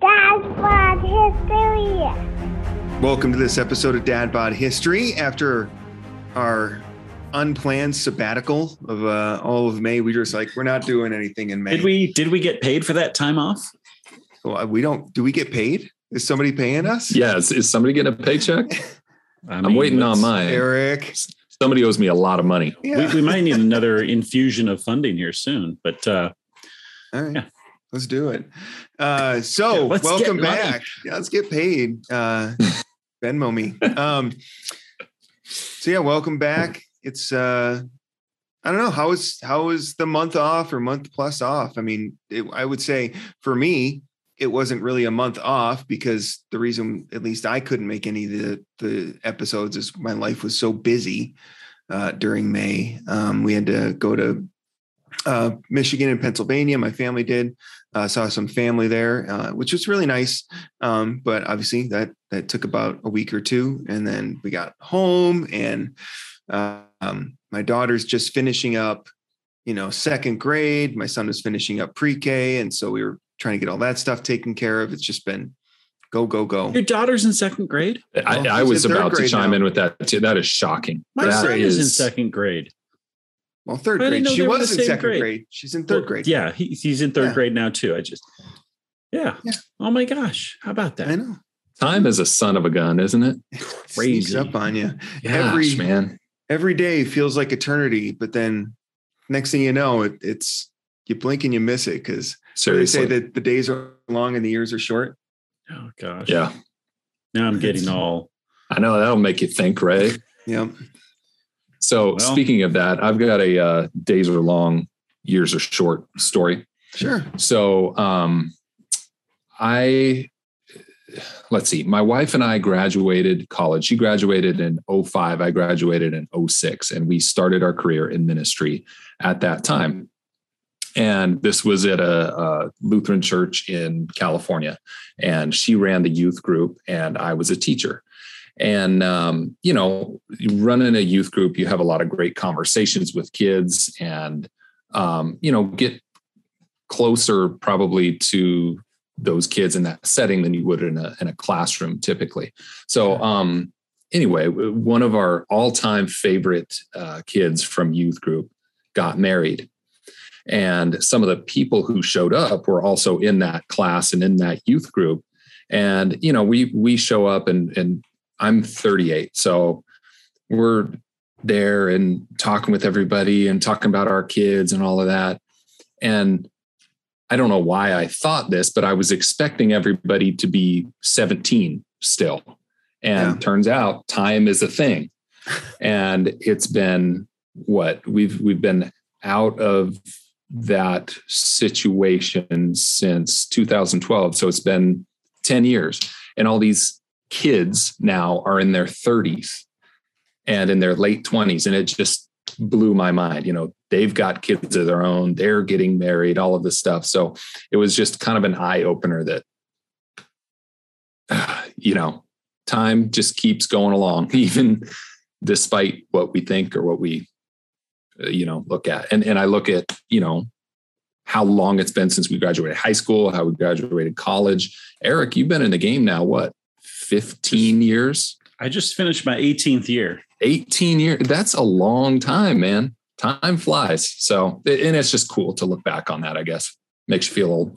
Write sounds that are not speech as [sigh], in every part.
Dad Bod History. Welcome to this episode of Dad Bod History. After our unplanned sabbatical of uh, all of May, we just like we're not doing anything in May. Did we did we get paid for that time off? Well, we don't. Do we get paid? Is somebody paying us? Yeah, is, is somebody getting a paycheck? [laughs] I I'm waiting on let's- mine. Eric. Somebody owes me a lot of money. Yeah. We, we might need another infusion of funding here soon, but uh, All right. Yeah. Let's do it. Uh, [laughs] so let's welcome back. Yeah, let's get paid. Uh, [laughs] Venmo me. Um, so yeah, welcome back. It's uh, I don't know how is how is the month off or month plus off. I mean, it, I would say for me, it wasn't really a month off because the reason, at least, I couldn't make any of the the episodes is my life was so busy uh, during May. Um, we had to go to uh, Michigan and Pennsylvania. My family did uh, saw some family there, uh, which was really nice. Um, but obviously that that took about a week or two, and then we got home, and uh, um, my daughter's just finishing up, you know, second grade. My son was finishing up pre-K, and so we were trying to get all that stuff taken care of. It's just been go go go. your daughter's in second grade. I, Well, I he's was about to chime now. in with that too. That is shocking. My That son is in second grade. Well, third grade. She was the in same second grade. grade. She's in third Well, grade. Yeah, he, he's in third Yeah. grade now too. I just, yeah. Yeah. Oh my gosh, how about that? I know. Time is a son of a gun, isn't it? [laughs] Sneaks Crazy. up on you. Gosh, Every- man. every day feels like eternity, but then next thing you know, it, it's you blink and you miss it because they say that the days are long and the years are short. Oh gosh. Yeah. Now I'm getting all. I know that'll make you think, Ray. Yeah. So Well- speaking of that, I've got a uh, days are long, years are short story. Sure. So um, I let's see, my wife and I graduated college. She graduated in 05. I graduated in 06, and we started our career in ministry at that time. And this was at a, a Lutheran church in California. And she ran the youth group, and I was a teacher. And, um, you know, you run in a youth group, you have a lot of great conversations with kids and, um, you know, get closer probably to those kids in that setting than you would in a, in a classroom typically. So, um, anyway, one of our all time favorite uh, kids from youth group got married. And some of the people who showed up were also in that class and in that youth group. And, you know, we, we show up and, and I'm 38. So we're there and talking with everybody and talking about our kids and all of that. And I don't know why I thought this, but I was expecting everybody to be 17 still. And Yeah. turns out time is a thing. [laughs] and it's been what we've we've been out of that situation since 2012. So it's been 10 years. And all these kids now are in their 30s and in their late 20s. And it just blew my mind. You know, they've got kids of their own, they're getting married, all of this stuff. So it was just kind of an eye opener that, [sighs] you know, time just keeps going along, [laughs] even despite what we think or what we, uh, you know, look at. And, and I look at, you know, how long it's been since we graduated high school, how we graduated college. Eric, you've been in the game now, what, 15 years? I just finished my 18th year. 18 years that's a long time man time flies so and it's just cool to look back on that i guess makes you feel old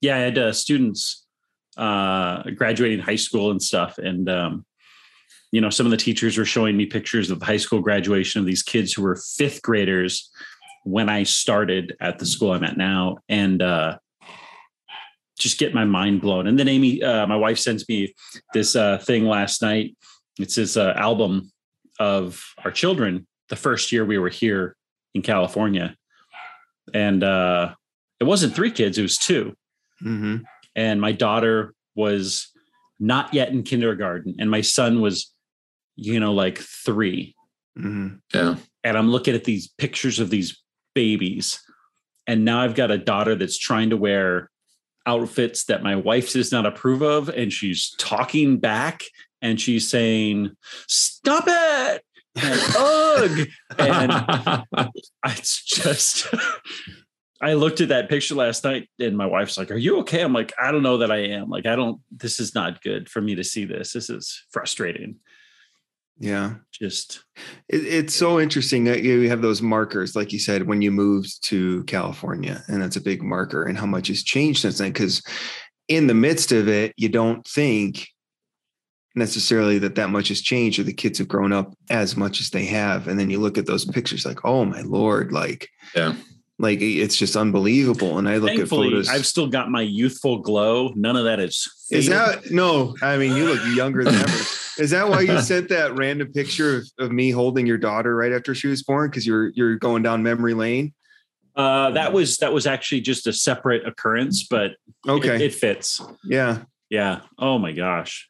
Yeah, I had uh, students uh, graduating high school and stuff, and um, you know, some of the teachers were showing me pictures of high school graduation of these kids who were fifth graders when I started at the school I'm at now, and uh, just get my mind blown. And then Amy, uh, my wife, sends me this uh, thing last night. It's this uh, album of our children the first year we were here in California, and uh, it wasn't three kids; it was two Mm-hmm. and my daughter was not yet in kindergarten and my son was you know like 3 Mm-hmm. yeah and i'm looking at these pictures of these babies and now i've got a daughter that's trying to wear outfits that my wife does not approve of and she's talking back and she's saying stop it and ugh [laughs] and it's just I looked at that picture last night and my wife's like, Are you okay? I'm like, I don't know that I am. Like, I don't, this is not good for me to see this. This is frustrating. Yeah. Just, It, it's so interesting that you have those markers, like you said, when you moved to California, and that's a big marker, and how much has changed since then. Because in the midst of it, you don't think necessarily that that much has changed, or the kids have grown up as much as they have, and then you look at those pictures, like, oh my lord, like, Yeah. Like it's just unbelievable. And I look thankfully, at photos. I've still got my youthful glow. None of that is, Is that no? I mean, you look younger than ever. [laughs] Is that why you sent that random picture of, of me holding your daughter right after she was born? Because you're you're going down memory lane. Uh, that was that was actually just a separate occurrence, but Okay. it, it fits. yeah. Yeah. Oh my gosh.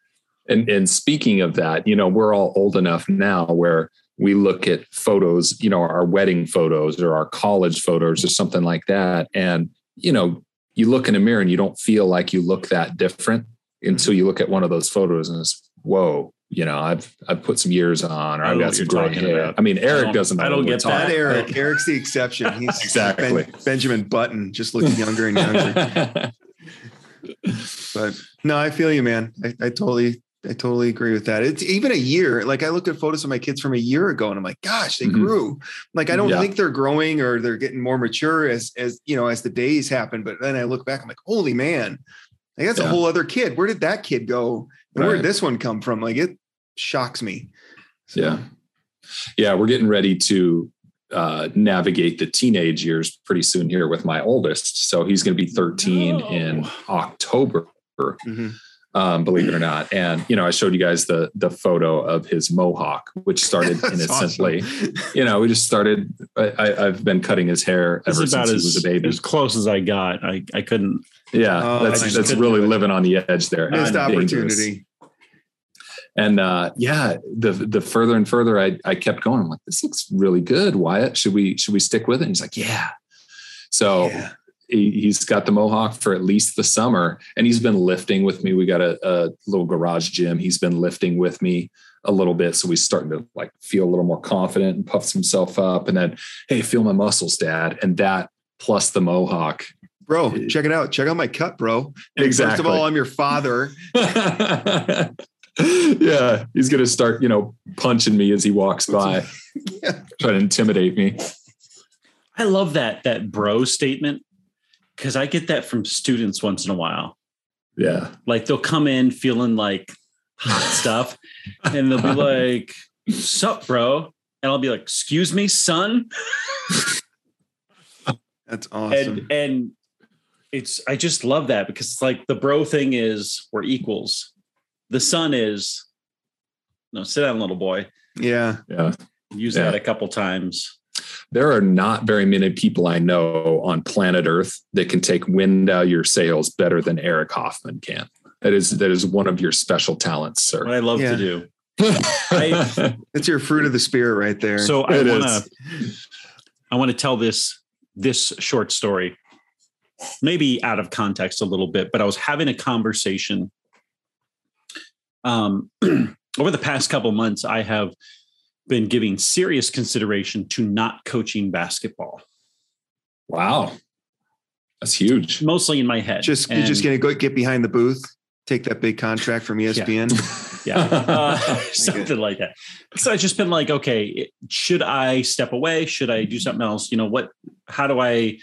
And and speaking of that, you know, we're all old enough now where we look at photos, you know, our wedding photos or our college photos or something like that. And, you know, you look in a mirror and you don't feel like you look that different until mm-hmm. you look at one of those photos and it's, whoa, you know, I've I've put some years on or I I've got some you're gray hair. about. I mean, Eric don't- doesn't. I don't get we're that. Not talking Eric. Eric's the exception. [laughs] He's Exactly. Ben- Benjamin Button, just looking younger and younger. [laughs] But no, I feel you, man. I, I totally, I totally agree with that. It's even a year. Like I look at photos of my kids from a year ago, and I'm like, gosh, they Mhm. grew. Like I don't Yeah. think they're growing or they're getting more mature as as you know as the days happen. But then I look back, I'm like, holy man, like that's a whole other kid. Where did that kid go? And where did this one come from? Like it shocks me. So, Yeah. Yeah, we're getting ready to uh, navigate the teenage years pretty soon here with my oldest. So he's going to be 13 in No. October, mhm. Um, believe it or not. And you know, I showed you guys the the photo of his mohawk, which started [laughs] That's innocently. awesome. You know, we just started. I, I, I've been cutting his hair ever is about since he as, was a baby. as close as I got. I, I couldn't. Yeah, Oh, that's I that's really living on the edge there. Missed and dangerous. opportunity. And uh, yeah, the the further and further I I kept going, I'm like, this looks really good. Wyatt, should we should we stick with it? And he's like, yeah. So Yeah. He, he's got the mohawk for at least the summer, and he's been lifting with me. We got a, a little garage gym. He's been lifting with me a little bit, so he's starting to like feel a little more confident and puffs himself up. And then, hey, feel my muscles, Dad. And that plus the mohawk. Bro, check it out. Check out my cut, bro. And First of all, I'm your father. [laughs] yeah, he's gonna start, you know, punching me as he walks by, [laughs] Yeah. try to intimidate me. I love that that bro statement because I get that from students once in a while. Yeah, Like they'll come in feeling like hot [laughs] stuff, and they'll be like, "Sup, bro?" And I'll be like, "Excuse me, son." That's awesome. and and it's I just love that because it's like the bro thing is we're equals. The son is no sit down, little boy. yeah. yeah. Use Yeah. that a couple times. There are not very many people I know on planet Earth that can take wind out of your sails better than Eric Hoffman can. That is that is one of your special talents, sir. What sir. I love Yeah. to do. [laughs] That's your fruit of the spirit right there. So I want to I want to tell this this short story, maybe out of context a little bit, but I was having a conversation. Um, [clears throat] over the past couple months, I have been giving serious consideration to not coaching basketball, wow, that's huge. mostly in my head. just you're just gonna go get behind the booth, take that big contract from ESPN. yeah, uh, [laughs] [laughs] [laughs] something like that. Because I've just been like, okay, should I step away? Should I do something else? You know what? How do I?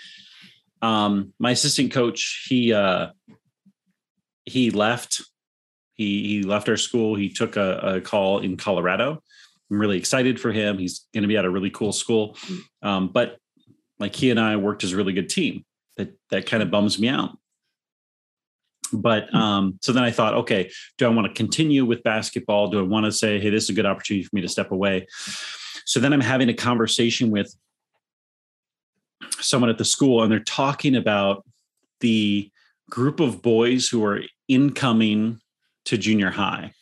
Um, my assistant coach, he uh, he left. He he left our school. He took a, a call in Colorado. I'm really excited for him. He's going to be at a really cool school. Um, but like he and I worked as a really good team. That that kind of bums me out. But um, so then I thought, okay, do I want to continue with basketball? Do I want to say, hey, this is a good opportunity for me to step away? So then I'm having a conversation with someone at the school, and they're talking about the group of boys who are incoming to junior high.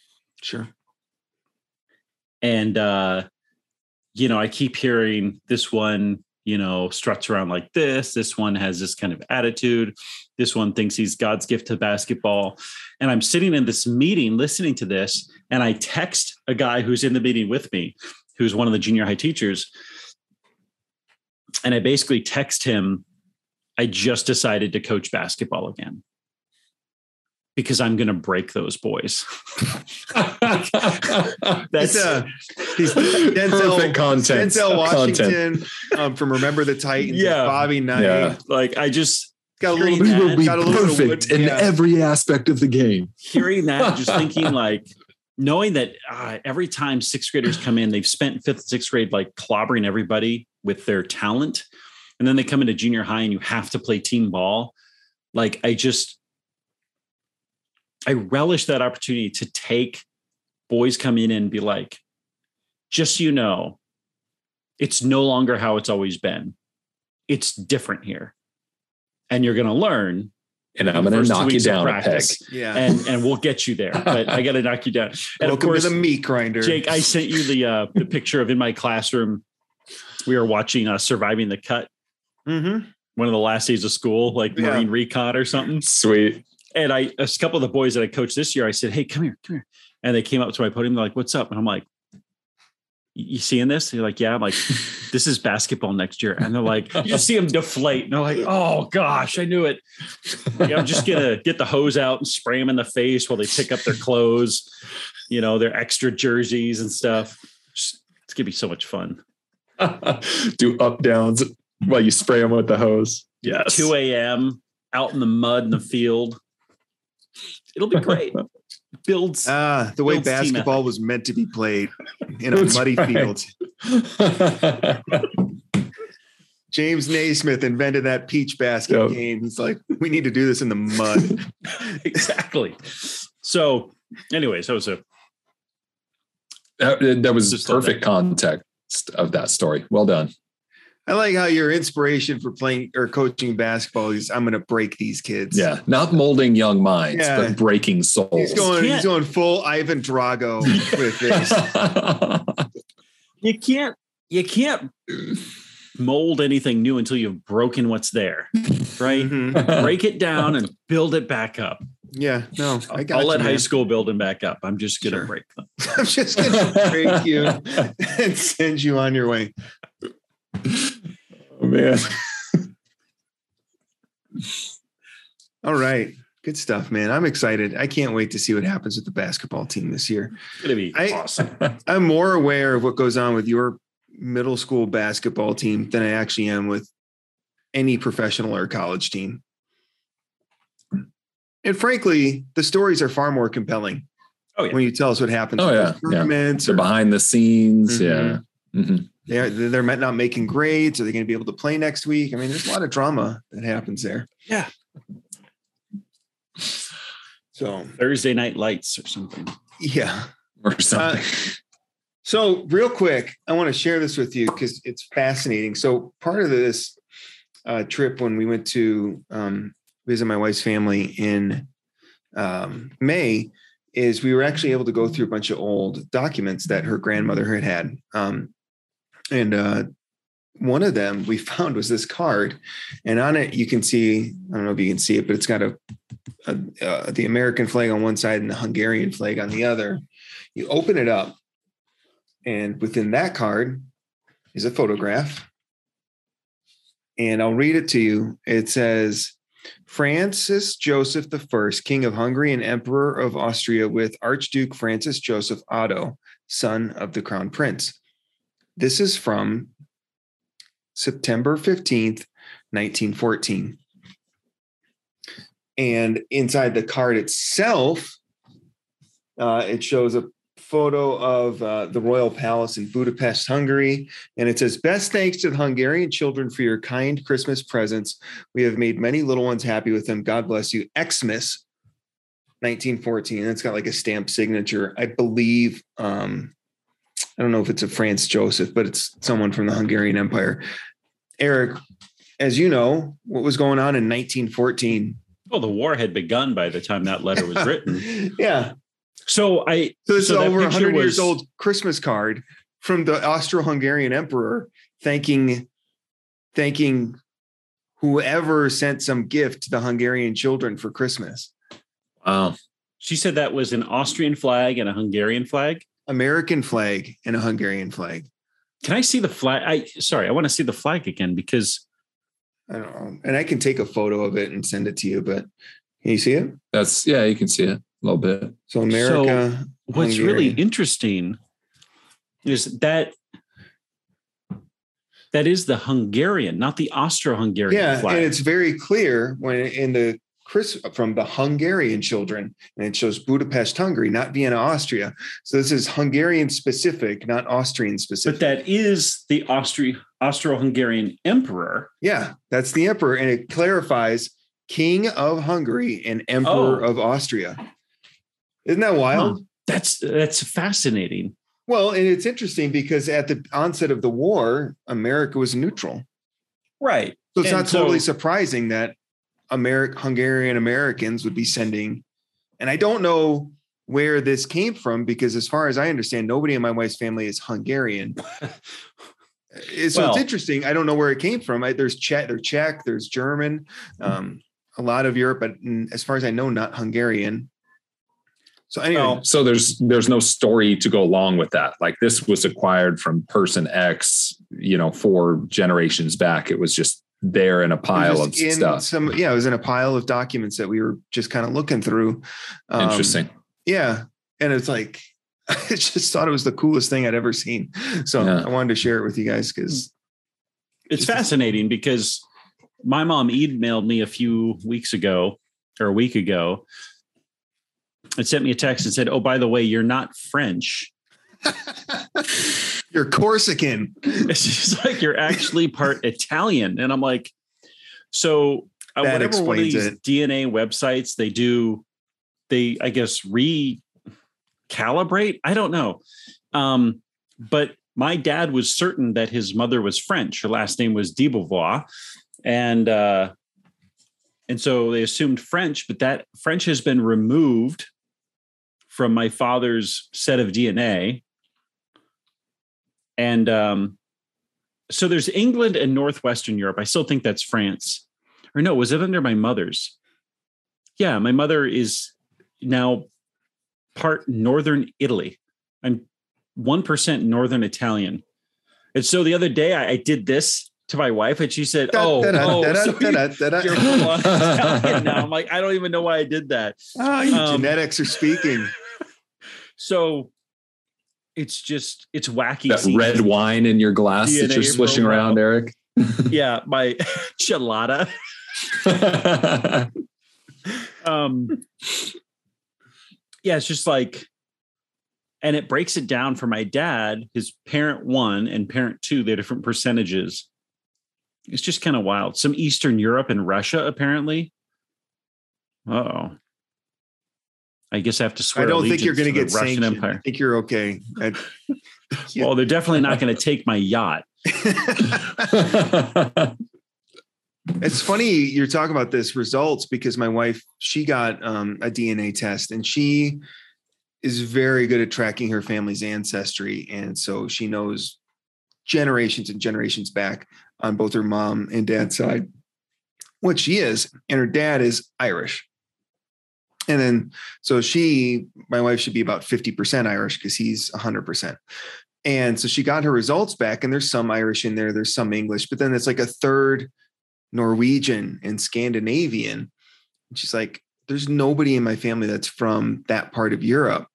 Sure. And uh, you know, I keep hearing this one, you know, struts around like this. This one has this kind of attitude. This one thinks he's God's gift to basketball. And I'm sitting in this meeting listening to this, and I text a guy who's in the meeting with me, who's one of the junior high teachers. And I basically text him, I just decided to coach basketball again because I'm going to break those boys. [laughs] That's That's uh, he's [laughs] Denzel, Perfect content. Denzel Content. Washington um, from Remember the Titans. Yeah. Bobby Knight. Yeah. like I just Got a Hearing little We will be got a little bit of perfect wood- in yeah. every aspect of the game. hearing that, just thinking [laughs] like knowing that uh, every time sixth graders come in, they've spent fifth, sixth grade like clobbering everybody with their talent, and then they come into junior high and you have to play team ball. Like I just, I relish that opportunity to take boys come in and be like, just so you know, it's no longer how it's always been. It's different here, and you're going to learn. And I'm going to knock you down a peg. Yeah. and and we'll get you there. But I got to knock you down. And Welcome of course, to the meat grinder. Jake, I sent you the uh, the picture of in my classroom. We were watching uh, Surviving the Cut, Mm-hmm. one of the last days of school, like Yeah. Marine Recon or something. Sweet. And I, a couple of the boys that I coached this year, I said, "Hey, come here, come here," and they came up to my podium. They're like, "What's up?" And I'm like, "You seeing this?" They're like, "Yeah." I'm like, [laughs] "This is basketball next year," and they're like, "You see them deflate." And they're like, "Oh gosh, I knew it." Yeah, I'm just gonna get the hose out and spray them in the face while they pick up their clothes, you know, their extra jerseys and stuff. Just, it's gonna be so much fun. [laughs] Do up downs while you spray them with the hose. Yes. 2 a.m. out in the mud in the field. It'll be great. [laughs] Builds. Ah, the way Builds basketball was meant to be played [laughs] in a muddy right. field. [laughs] James Naismith invented that peach basket Yep. game. He's like, we need to do this in the mud. exactly. So, anyways, that was a that, that was Just love perfect context of that story. Well done. I like how your inspiration for playing or coaching basketball is I'm going to break these kids. Yeah. Not molding young minds, Yeah. but breaking souls. He's going, he's going full Ivan Drago with this. [laughs] you can't you can't mold anything new until you've broken what's there, right? Mhm. Break it down and build it back up. Yeah, no, I got I'll you, let high school build them back up. I'm just gonna Sure. break them. [laughs] I'm just going to break you [laughs] and send you on your way. Oh, man. All right. Good stuff, man. I'm excited. I can't wait to see what happens with the basketball team this year. It's gonna be I- awesome. [laughs] I'm more aware of what goes on with your middle school basketball team than I actually am with any professional or college team. And frankly, the stories are far more compelling Oh, yeah. when you tell us what happens Oh, yeah, those yeah. tournaments So or behind the scenes. Mhm. Yeah. Mhm. They're, they're not making grades. Are they going to be able to play next week? I mean, there's a lot of drama that happens there. Yeah. So, Thursday night lights or something. yeah. Or something. So, real quick, I want to share this with you because it's fascinating. So, part of this uh, trip when we went to um, visit my wife's family in um, May is we were actually able to go through a bunch of old documents that her grandmother had had. Um, and uh, one of them we [laughs] found was this card, and on it you can see I don't know if you can see it, but it's got a, a uh, the American flag on one side and the Hungarian flag on the other. You open it up, and within that card is a photograph. And I'll read it to you. It says, Francis Joseph I, King of Hungary and Emperor of Austria, with Archduke Francis Joseph Otto, son of the Crown Prince. This is from September 15th, 1914. And inside the card itself, uh, it shows a photo of uh, the royal palace in Budapest, Hungary. And it says, Best thanks to the Hungarian children for your kind Christmas presents. We have made many little ones happy with them. God bless you. Xmas 1914. And it's got like a stamp signature. I believe, um, I don't know if it's a Franz Joseph, but it's someone from the Hungarian Empire. Eric, as you know, what was going on in 1914? Well, the war had begun by the time that letter was written. [laughs] yeah. So I So this so is over picture 100 years old Christmas card from the Austro-Hungarian emperor thanking thanking whoever sent some gift to the Hungarian children for Christmas. Wow. She said that was an Austrian flag and a Hungarian flag. American flag and a Hungarian flag. Can I see the flag? I sorry, I want to see the flag again because I don't know. And I can take a photo of it and send it to you, but can you see it? That's yeah, you can see it a little bit. So America. What's really interesting is that that is the Hungarian, not the Austro-Hungarian yeah, flag. and it's very clear when in the Chris from the Hungarian children, and it shows Budapest, Hungary, not Vienna, Austria. So this is Hungarian specific, not Austrian specific. but that is the Austri- Austro-Hungarian emperor. yeah, that's the emperor, and it clarifies King of Hungary and Emperor Oh. of Austria. Isn't that wild? Huh. That's that's fascinating. Well, and it's interesting because at the onset of the war, America was neutral. Right. So it's And not totally so- surprising that American Hungarian Americans would be sending. And I don't know where this came from because, as far as I understand, nobody in my wife's family is Hungarian. Uh, [laughs] so Well- it's interesting. I don't know where it came from. I, there's Czech, there's Czech, there's German, um, a lot of Europe, but as far as I know, not Hungarian. So anyway, Well, So there's there's no story to go along with that. Like this was acquired from person X, you know, four generations back. It was just there in a pile of in stuff. Some yeah, it was in a pile of documents that we were just kind of looking through. Um, Interesting. Yeah. And it's like, [laughs] I just thought it was the coolest thing I'd ever seen. So Yeah. I wanted to share it with you guys because it's fascinating because my mom emailed me a few weeks ago or a week ago and sent me a text and said, "Oh, by the way, you're not French." [laughs] you're Corsican. It's just like you're actually part [laughs] Italian, and I'm like, so uh, That whatever one of these it. DNA websites they do, they I guess recalibrate. I don't know, um, but my dad was certain that his mother was French. Her last name was de Beauvoir, and uh, and so they assumed French, but that French has been removed from my father's set of DNA. And um, so there's England and Northwestern Europe. I still think that's France. Or no, was it under my mother's? Yeah, my mother is now part Northern Italy. I'm 1% Northern Italian. And so the other day I, I did this to my wife and she said, Oh, oh you- Italian now. I'm like, I don't even know why I did that. Your Um, genetics are speaking. So it's just it's wacky. that red wine in your glass that you're swishing profile. around, Eric. [laughs] Yeah, my [laughs] gelada. [laughs] Um yeah, it's just like and it breaks it down for my dad, his parent one and parent two, they're different percentages. It's just kind of wild. Some Eastern Europe and Russia, apparently. Oh. I guess I have to swear. I don't think you're going to get Russian sanctioned. I think you're okay. I- [laughs] Yeah. Well, they're definitely not going to take my yacht. [laughs] it's funny you're talking about this results because my wife she got um, a DNA test and she is very good at tracking her family's ancestry and so she knows generations and generations back on both her mom and dad's side what she is and her dad is Irish. And then so she my wife should be about 50% Irish because he's 100%. And so she got her results back and there's some Irish in there, there's some English, but then it's like a third Norwegian and Scandinavian. And she's like, there's nobody in my family that's from that part of Europe.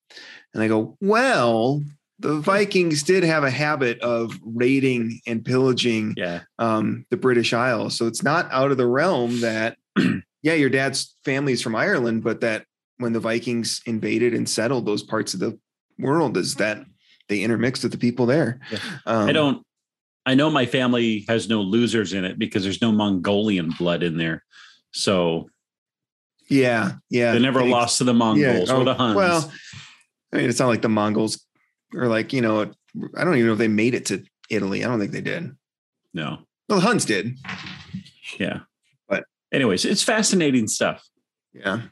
And I go, well, the Vikings did have a habit of raiding and pillaging Yeah. um, the British Isles. So it's not out of the realm that, yeah, your dad's family is from Ireland, but that when the Vikings invaded and settled those parts of the world, is that they intermixed with the people there. Yeah. Um, I don't. I know my family has no losers in it because there's no Mongolian blood in there. So Yeah, yeah. they never Thanks. lost to the Mongols oh, or the Huns. Well, I mean, it's not like the Mongols or like, you know, I don't even know if they made it to Italy. I don't think they did. no. Well, the Huns did. Yeah. But- anyways, it's fascinating stuff. Yeah.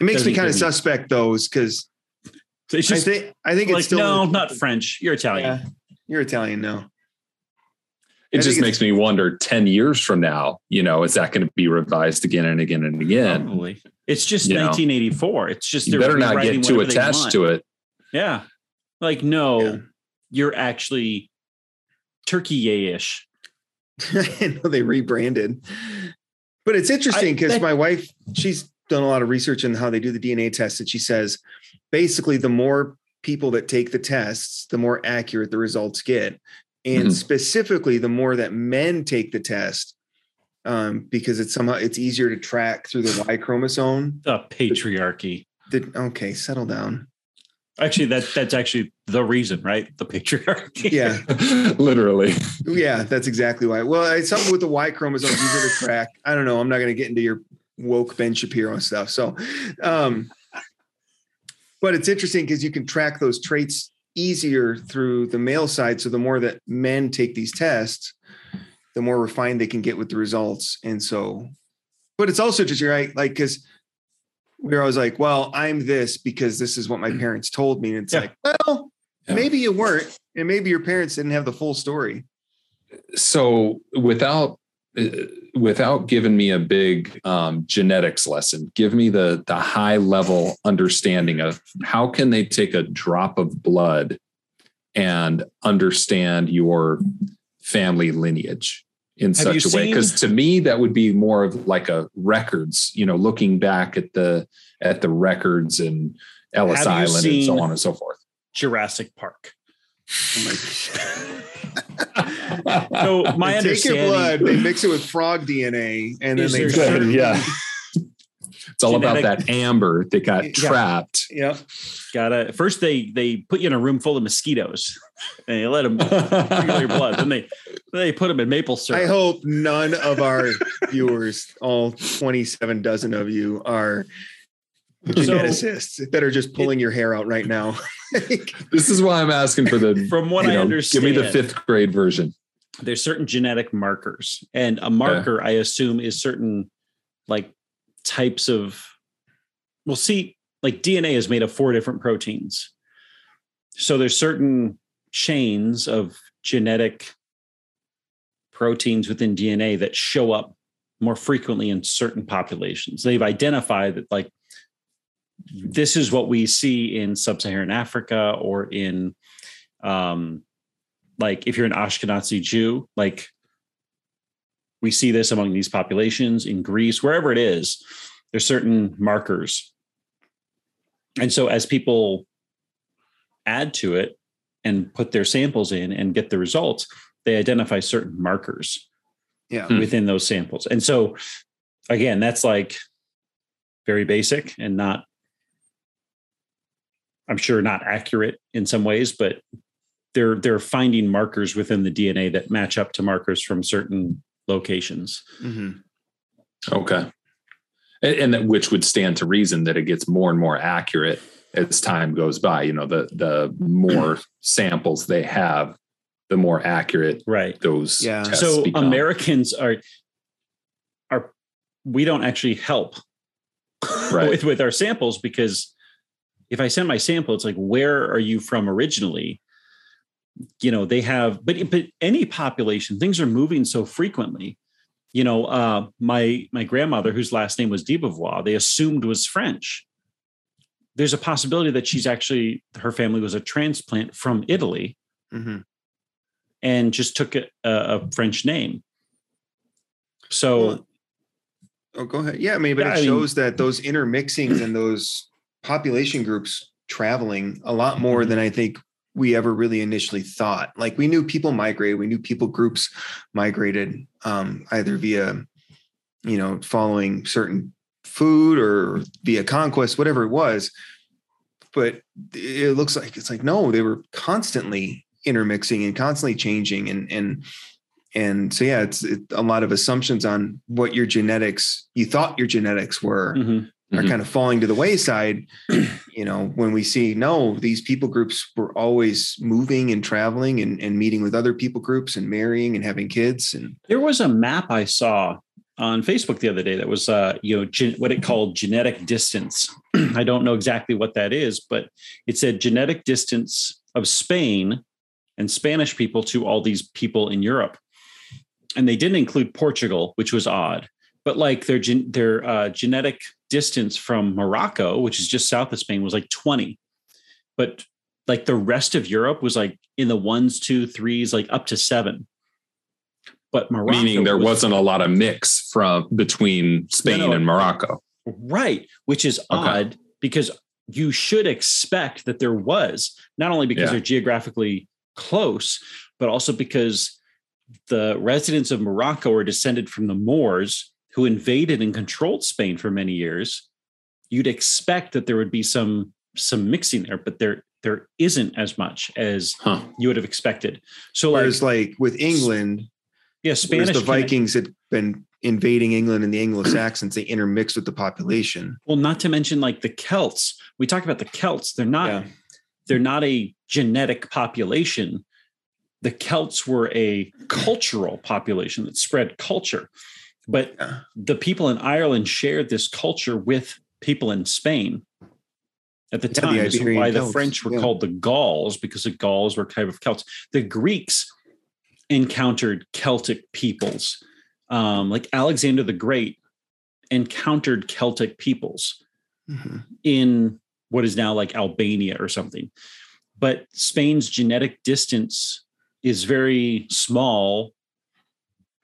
It makes me Doesn't kind of suspect those because So it's I just think I think like it's still no, not French. You're Italian. Yeah, you're Italian, no. it I just makes me wonder 10 years from now, you know, is that going to be revised again and again and again? Probably. It's just You know. 1984. It's just You they're better not rewriting get too attached to it. Yeah. Like, no, Yeah. you're actually Turkey-ish. [laughs] I know they rebranded, but it's interesting because my wife, she's done a lot of research on how they do the DNA test, and she says basically the more people that take the tests, the more accurate the results get, and Mhm. specifically the more that men take the test, um, because it's somehow it's easier to track through the Y chromosome. The patriarchy. The, okay, settle down. Actually, that that's actually the reason, right? The patriarchy. Yeah, [laughs] Literally. yeah, that's exactly why. Well, it's something with the Y chromosome is easier to track. I don't know. I'm not going to get into your woke Ben Shapiro stuff. So, um, but it's interesting because you can track those traits easier through the male side. So the more that men take these tests, the more refined they can get with the results. And so, but it's also just right, like because we're always like, well, I'm this because this is what my parents told me. And it's Yeah. like, well, Yeah. maybe you weren't, and maybe your parents didn't have the full story. so without uh, without giving me a big um, genetics lesson give me the the high level understanding of how can they take a drop of blood and understand your family lineage in Have such you a way seen- because to me that would be more of like a records you know looking back at the at the records and ellis Have island and so on and so forth Jurassic Park. Oh my [laughs] So my They take your understanding, blood, they mix it with frog DNA, and then they there cut it. certain- yeah it's all about that amber that got [laughs] Yeah. trapped Yep. gotta first they they put you in a room full of mosquitoes and [laughs] they let them drink your blood. Then they then they put them in maple syrup. I hope none of our viewers, all 27 dozen of you, are [laughs] geneticists that are just pulling your hair out right now. This is why I'm asking for the From what you I know, understand, Give me the fifth grade version. there's certain genetic markers, and a marker I assume is certain like types of. Well, see, like DNA is made of four different proteins, so there's certain chains of genetic proteins within DNA that show up more frequently in certain populations. They've identified that like this is what we see in sub-Saharan Africa or in um like if you're an Ashkenazi Jew, like we see this among these populations in Greece, wherever it is, there's certain markers. And so as people add to it and put their samples in and get the results, they identify certain markers yeah. Hmm. within those samples. And so again, that's like very basic and not I'm sure not accurate in some ways, but they're they're finding markers within the DNA that match up to markers from certain locations. Mhm. Okay. And, and that which would stand to reason that it gets more and more accurate as time goes by. You know, the the more [clears throat] samples they have, the more accurate Right. those Yeah. tests so become. Americans are are we don't actually help [laughs] Right. with with our samples because if I send my sample, it's like where are you from originally? You know, they have, but but any population, things are moving so frequently. You know, uh, my my grandmother, whose last name was de Beauvoir, they assumed was French. There's a possibility that she's actually her family was a transplant from Italy Mhm. and just took a, a, French name. So Well, Oh, go ahead. Yeah, I mean, but Yeah, it I mean- shows that those intermixings and those population groups traveling a lot more than I think we ever really initially thought. Like we knew people migrated, we knew people groups migrated um, either via, you know, following certain food or via conquest, whatever it was. But it looks like it's like no, they were constantly intermixing and constantly changing and and and so yeah it's it, a lot of assumptions on what your genetics you thought your genetics were mhm. are kind of falling to the wayside [clears throat] you know when we see no these people groups were always moving and traveling and, and meeting with other people groups and marrying and having kids and There was a map I saw on Facebook the other day that was, uh, you know, gen- what it called genetic distance. [clears throat] I don't know exactly what that is, but it said genetic distance of Spain and Spanish people to all these people in Europe, and they didn't include Portugal, which was odd. But like their gen- their uh, genetic distance from Morocco, which is just south of Spain, was like twenty, but like the rest of Europe was like in the ones, two, threes, like up to seven But Morocco Meaning there was- wasn't a lot of mix from between Spain No, no. and Morocco. Right, which is odd because you should expect that there was, not only because Yeah. they're geographically close, but also because the residents of Morocco are descended from the Moors who invaded and controlled Spain for many years. You'd expect that there would be some some mixing there, but there there isn't as much as Huh. you would have expected. So like, Whereas, like with England, yeah, whereas Spanish the Vikings had been invading England and the Anglo-Saxons, they intermixed with the population. Well, not to mention like the Celts. We talked about the Celts. They're not Yeah. they're not a genetic population. The Celts were a cultural population that spread culture. But Yeah. the people in Ireland shared this culture with people in Spain at the Yeah, time. Is Iberian why the French were yeah. called the Gauls because the Gauls were type of Celts. The Greeks encountered Celtic peoples. Um, like Alexander the Great encountered Celtic peoples Mhm. in what is now like Albania or something. But Spain's genetic distance is very small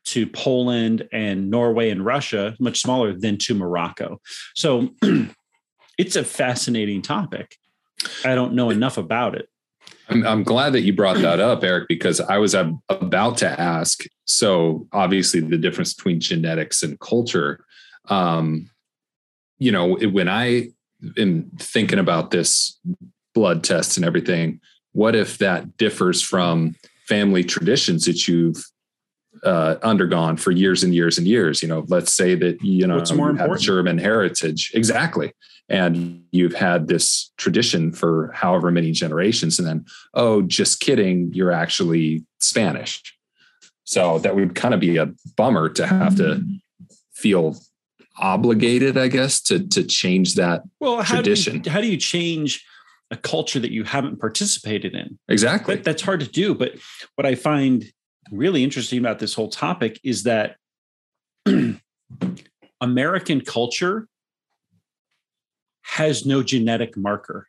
to Poland and Norway and Russia, much smaller than to Morocco. So [clears throat] it's a fascinating topic. I don't know enough about it. I'm, I'm glad that you brought that up, Eric, because I was ab- about to ask. So, obviously, the difference between genetics and culture. Um, you know, when I am thinking about this blood test and everything, what if that differs from family traditions that you've uh, undergone for years and years and years? You know, let's say that you know What's more you have important? German heritage, exactly, and you've had this tradition for however many generations, and then oh, just kidding, you're actually Spanish. So that would kind of be a bummer to have to feel obligated, I guess, to to change that. Well, how Tradition. Do you, how do you change a culture that you haven't participated in? Exactly. That, that's hard to do. But what I find really interesting about this whole topic is that [clears throat] American culture has no genetic marker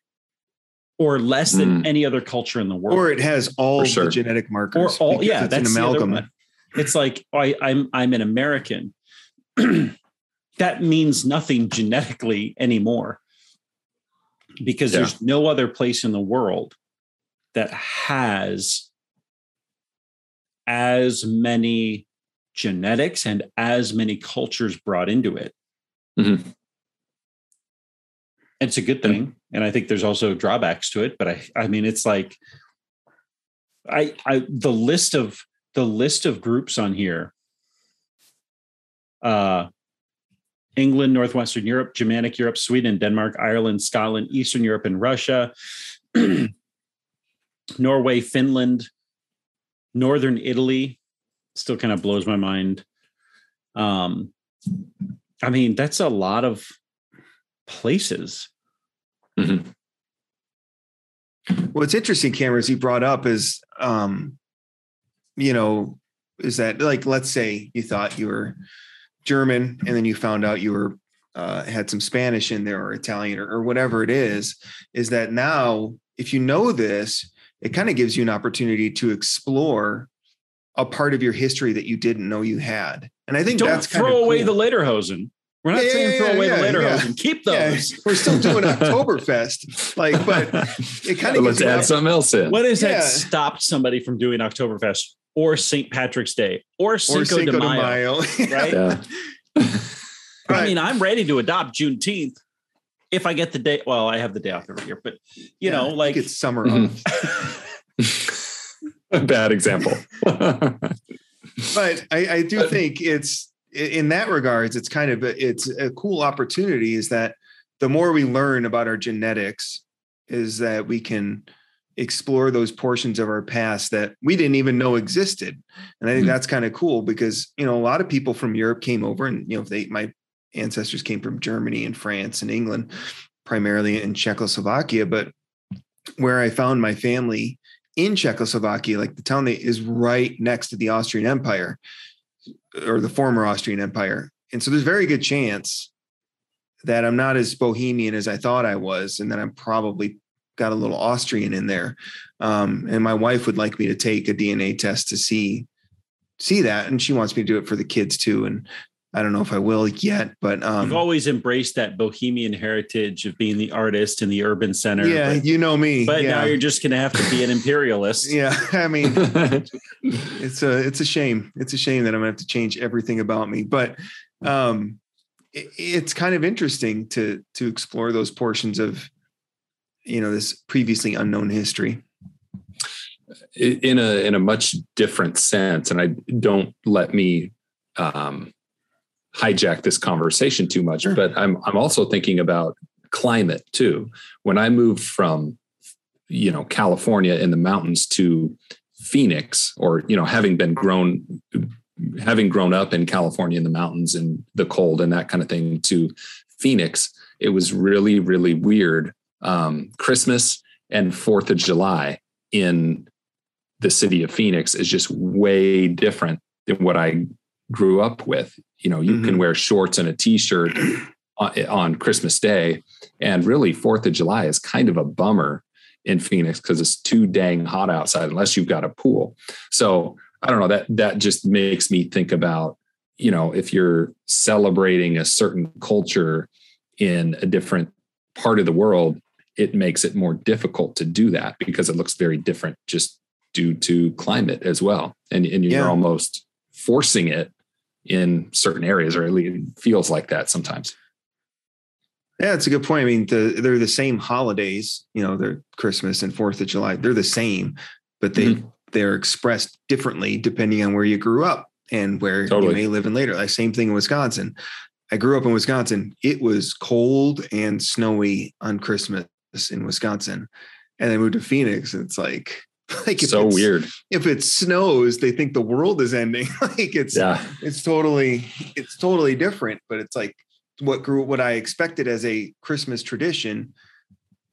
or less than Mm. any other culture in the world. Or it has all For the genetic markers. or all yeah, it's that's an amalgam. It's like I, I'm I'm an American. [clears throat] that means nothing genetically anymore because Yeah. there's no other place in the world that has as many genetics and as many cultures brought into it. Mhm. It's a good thing, and I think there's also drawbacks to it. But I, I mean, it's like, I, I, the list of the list of groups on here. Uh, England, Northwestern Europe, Germanic Europe, Sweden, Denmark, Ireland, Scotland, Eastern Europe, and Russia, [clears throat] Norway, Finland, Northern Italy, still kind of blows my mind. Um, I mean, that's a lot of places. Mhm. What's interesting, Cameron, as you brought up is, um, you know, is that like, let's say you thought you were German and then you found out you were uh, had some Spanish in there or Italian or, or whatever it is, is that now if you know this, it kind of gives you an opportunity to explore a part of your history that you didn't know you had. And I think Don't that's kind throw of away cool. the Lederhosen. We're not Yeah, saying yeah, throw yeah, away yeah, the yeah. Lederhosen. Keep Yeah, those. we're still doing [laughs] Oktoberfest. Like, but it kind of Let's add something else in. What is Yeah. that stopped somebody from doing Oktoberfest or St. Patrick's Day or or Cinco, Cinco de Mayo? [laughs] right? Yeah. I mean, I'm ready to adopt Juneteenth if I get the day. Well, I have the day off every year, but you Yeah, know, like it's summer Mhm. off. [laughs] Bad example. [laughs] but I, I do think it's in that regards it's kind of a, it's a cool opportunity is that the more we learn about our genetics is that we can explore those portions of our past that we didn't even know existed and i think Mhm. that's kind of cool because you know a lot of people from europe came over and you know they my ancestors came from germany and france and england primarily in czechoslovakia but where i found my family in Czechoslovakia, like the town that is right next to the Austrian Empire or the former Austrian Empire. And so there's very good chance that I'm not as bohemian as I thought I was, and that I'm probably got a little Austrian in there. Um, and my wife would like me to take a DNA test to see see that, and she wants me to do it for the kids too. And I don't know if I will yet, but um, You've always embraced that bohemian heritage of being the artist in the urban center. yeah, but, you know me. but yeah. now you're just going to have to be an imperialist. [laughs] yeah. I mean, [laughs] it's a it's a shame. It's a shame that I'm gonna have to change everything about me. But um, it, it's kind of interesting to to explore those portions of you know this previously unknown history. in a in a much different sense and i don't let me um hijack this conversation too much Sure. but i'm i'm also thinking about climate too when i moved from you know california in the mountains to phoenix or you know having been grown having grown up in california in the mountains and the cold and that kind of thing to phoenix it was really really weird um christmas and fourth of july in the city of Phoenix is just way different than what I grew up with. You know, you can Mhm. wear shorts and a t-shirt [clears throat] on, on Christmas Day, and really Fourth of July is kind of a bummer in Phoenix because it's too dang hot outside unless you've got a pool. So I don't know that that just makes me think about you know if you're celebrating a certain culture in a different part of the world it makes it more difficult to do that because it looks very different just due to climate as well. And, and you're Yeah. almost forcing it in certain areas, or at least it feels like that sometimes. Yeah, it's a good point. I mean, the, they're the same holidays. You know, they're Christmas and Fourth of July. They're the same, but they Mm-hmm. they're expressed differently depending on where you grew up and where Totally. you may live in later. Like same thing in Wisconsin. I grew up in Wisconsin. It was cold and snowy on Christmas in Wisconsin, and I moved to Phoenix. And it's like [laughs] like if so weird. If it snows, they think the world is ending. [laughs] like it's Yeah. it's totally it's totally different but it's like what grew what i expected as a christmas tradition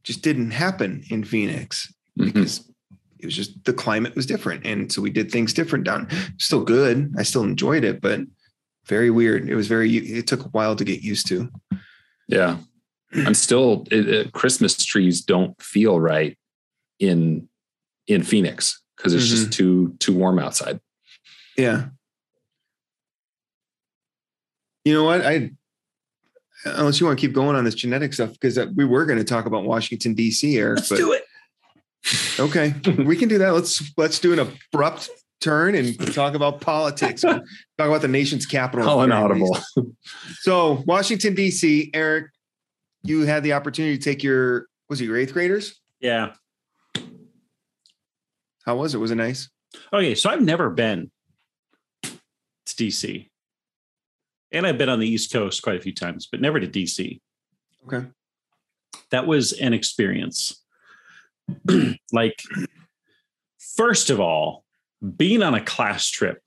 just didn't happen in phoenix Mhm. because it was just the climate was different and so we did things different down still good i still enjoyed it but very weird it was very it took a while to get used to Yeah. I'm still, it, it- Christmas trees don't feel right in, in Phoenix because it's just mm-hmm. too, too warm outside. yeah you know what i unless you want to keep going on this genetic stuff because uh, we were going to talk about washington d.c eric Let's but do it. Okay, we can do that. Let's let's do an abrupt turn and talk about politics. [laughs] talk about the nation's capital. All at the very inaudible. So, Washington D.C. Eric, you had the opportunity to take your was it your eighth graders? Yeah. How was it? Was it nice? Okay. So I've never been to DC. And I've been on the East Coast quite a few times, but never to DC. Okay. That was an experience. [clears throat] like, first of all, being on a class trip.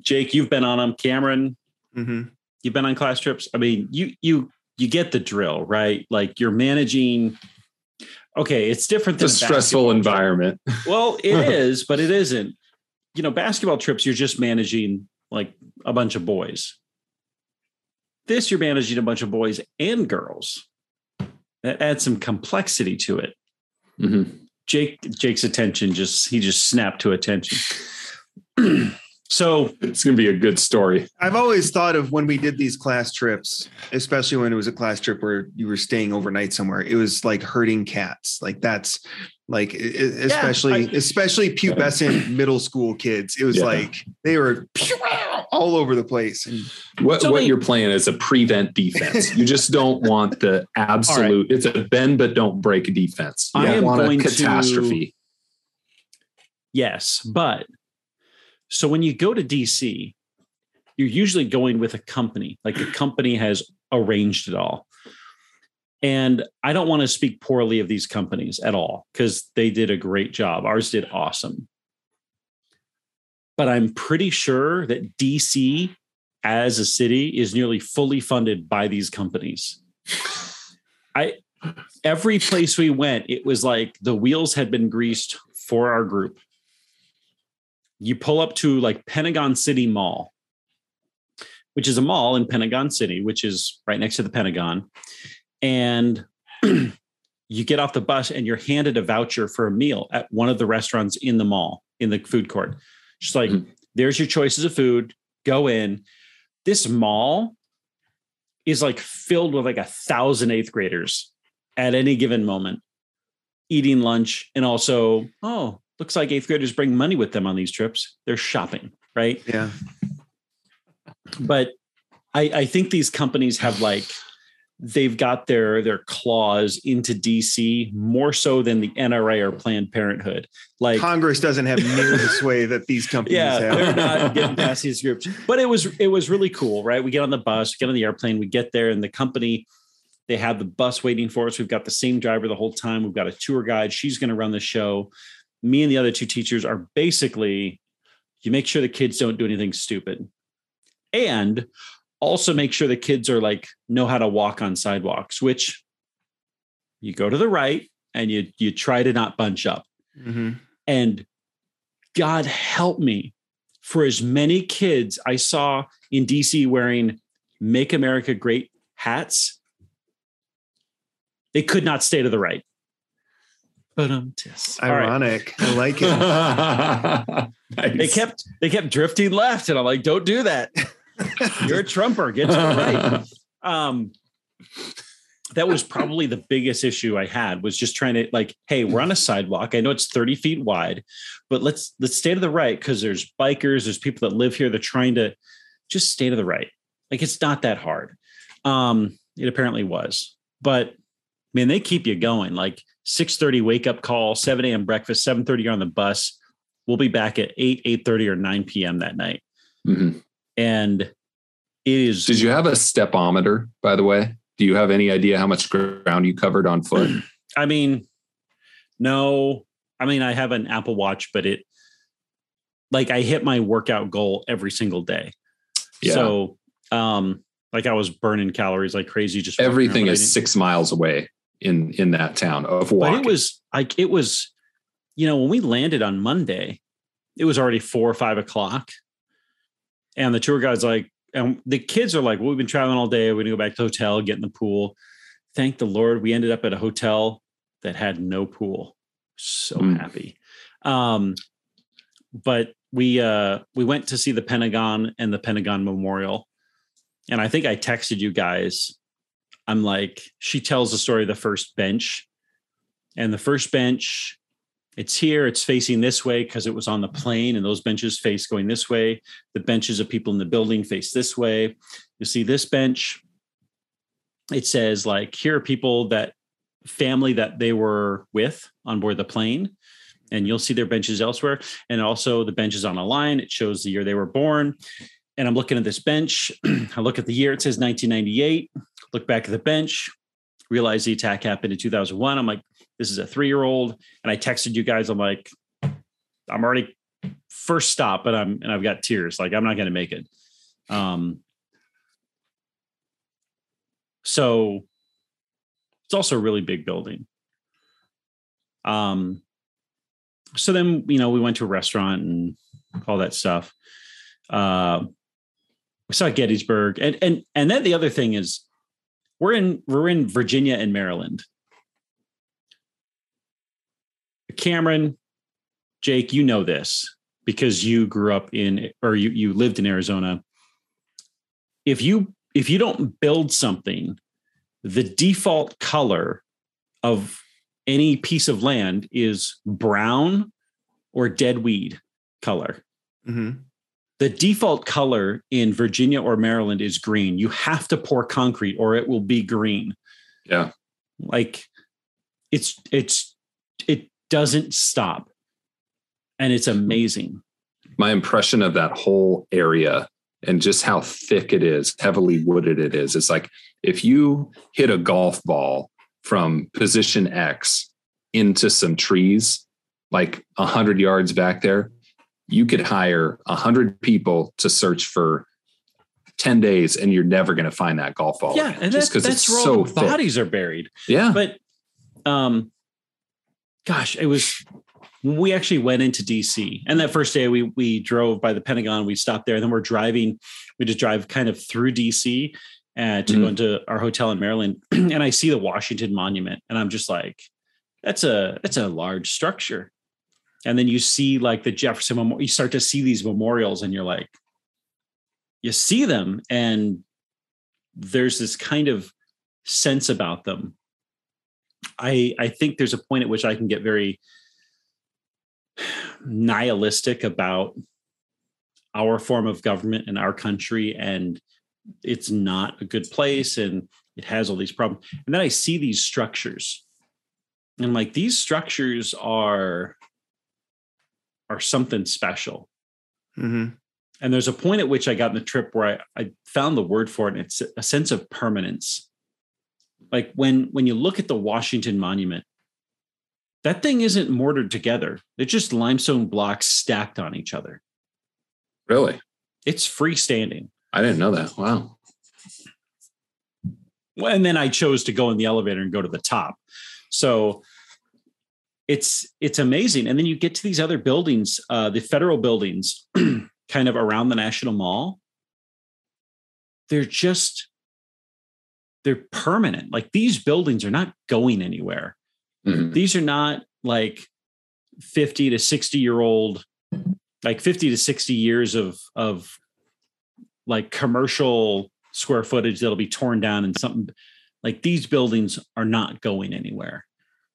Jake, you've been on them. Cameron, Mm-hmm. you've been on class trips. I mean, you you you get the drill, right? Like you're managing. Okay, it's different It's than a stressful environment. Well, it [laughs] is, but it isn't. You know, basketball trips, you're just managing like a bunch of boys. This, you're managing a bunch of boys and girls. That adds some complexity to it. Mhm. Jake, Jake's attention just he just snapped to attention. [clears throat] so It's going to be a good story. I've always thought of when we did these class trips, especially when it was a class trip where you were staying overnight somewhere. It was like herding cats. Like that's like especially I- especially pubescent [laughs] middle school kids. It was Yeah. like they were [laughs] all over the place. And What, So what they- you're playing is a prevent defense. you just [laughs] don't want the absolute, it's a bend but don't break defense. You I don't am want going a to- catastrophe. Yes, but so when you go to DC, you're usually going with a company. Like the company has arranged it all. And I don't want to speak poorly of these companies at all because they did a great job. Ours did awesome. But I'm pretty sure that DC as a city is nearly fully funded by these companies. I every place we went, it was like the wheels had been greased for our group. You pull up to like Pentagon City Mall, which is a mall in Pentagon City, which is right next to the Pentagon. And [clears throat] you get off the bus and you're handed a voucher for a meal at one of the restaurants in the mall in the food court. She's like, Mhm. there's your choices of food. Go in. This mall is like filled with like a thousand eighth graders at any given moment eating lunch and also, oh, looks like eighth graders bring money with them on these trips. They're shopping, right? Yeah. but I, I think these companies have like they've got their their claws into DC more so than the NRA or Planned Parenthood. Like, Congress doesn't have near the sway that these companies yeah, have. they're not [laughs] getting past these groups. But it was it was really cool, right? We get on the bus, we get on the airplane, we get there, and the company they have the bus waiting for us. We've got the same driver the whole time. We've got a tour guide. She's going to run the show. Me and the other two teachers are basically you make sure the kids don't do anything stupid, and also make sure the kids are like know how to walk on sidewalks. Which you go to the right and you you try to not bunch up. Mhm. And God help me for as many kids I saw in DC wearing Make America Great hats, they could not stay to the right. But um, Ironic. I like it. [laughs] They kept they kept drifting left, and I'm like, don't do that. You're a trumper. Get to the right. [laughs] Um, that was probably the biggest issue I had was just trying to like, hey, we're on a sidewalk. I know it's 30 feet wide, but let's let's stay to the right because there's bikers, there's people that live here. They're trying to just stay to the right. Like it's not that hard. Um, it apparently was, but man, they keep you going. Like 6:30 wake up call, 7 a.m. breakfast, 7:30 you're on the bus. We'll be back at 8, 8:30 or 9 p.m. that night. Mhm. And it is Did you have a stepometer, by the way? Do you have any idea how much ground you covered on foot? [clears throat] I mean, no. I mean, I have an Apple Watch, but it like I hit my workout goal every single day. Yeah. So um like I was burning calories like crazy just Everything is six miles away in in that town of walking. But it was like it was, you know, when we landed on Monday, it was already four or five o'clock. And the tour guide's like, and the kids are like, well, we've been traveling all day. We're gonna go back to the hotel, get in the pool. Thank the Lord, we ended up at a hotel that had no pool. So Mm. happy. Um, but we uh we went to see the Pentagon and the Pentagon Memorial. And I think I texted you guys. I'm like, she tells the story of the first bench. And the first bench, it's here, it's facing this way because it was on the plane, and those benches face going this way. The benches of people in the building face this way. You see this bench, it says, like, here are people that family that they were with on board the plane. And you'll see their benches elsewhere. And also the benches on a line. It shows the year they were born. And I'm looking at this bench. [clears throat] I look at the year, it says 1998. Look back at the bench, realize the attack happened in 2001. I'm like, this is a three year old. And I texted you guys, I'm like, I'm already first stop, but I'm, and I've got tears. Like, I'm not going to make it. Um, so it's also a really big building. Um, so then, you know, we went to a restaurant and all that stuff. Uh, we saw Gettysburg, and and and then the other thing is, we're in we're in Virginia and Maryland. Cameron, Jake, you know this because you grew up in or you you lived in Arizona. If you if you don't build something, the default color of any piece of land is brown or dead weed color. Mhm. The default color in Virginia or Maryland is green. You have to pour concrete or it will be green. yeah. Like it's it's it doesn't stop. And it's amazing. My impression of that whole area and just how thick it is, heavily wooded it is. It's like if you hit a golf ball from position X into some trees, like a hundred yards back there, you could hire a hundred people to search for 10 days and you're never going to find that golf ball. yeah, and just because it's so all the thick. bodies are buried. Yeah. But um gosh, it was we actually went into DC. And that first day we we drove by the Pentagon, we stopped there, and then we're driving, we just drive kind of through DC uh, to go Mhm. into our hotel in Maryland. [clears throat] and I see the Washington Monument, and I'm just like, that's a that's a large structure. And then you see like the Jefferson Memorial, you start to see these memorials and you're like, you see them and there's this kind of sense about them. I I think there's a point at which I can get very nihilistic about our form of government in our country and it's not a good place and it has all these problems. And then I see these structures and like these structures are are something special. Mm-hmm. And there's a point at which I got in the trip where I, I found the word for it, and it's a sense of permanence. Like when when you look at the Washington Monument, that thing isn't mortared together. They're just limestone blocks stacked on each other. Really? It's freestanding. I didn't know that. Wow. Well, and then I chose to go in the elevator and go to the top. So it's it's amazing. And then you get to these other buildings, uh, the federal buildings, [clears throat] kind of around the National Mall. They're just they're permanent. Like these buildings are not going anywhere. Mhm. These are not like 50 to 60 year old, like 50 to 60 years of of like commercial square footage that'll be torn down and something like these buildings are not going anywhere.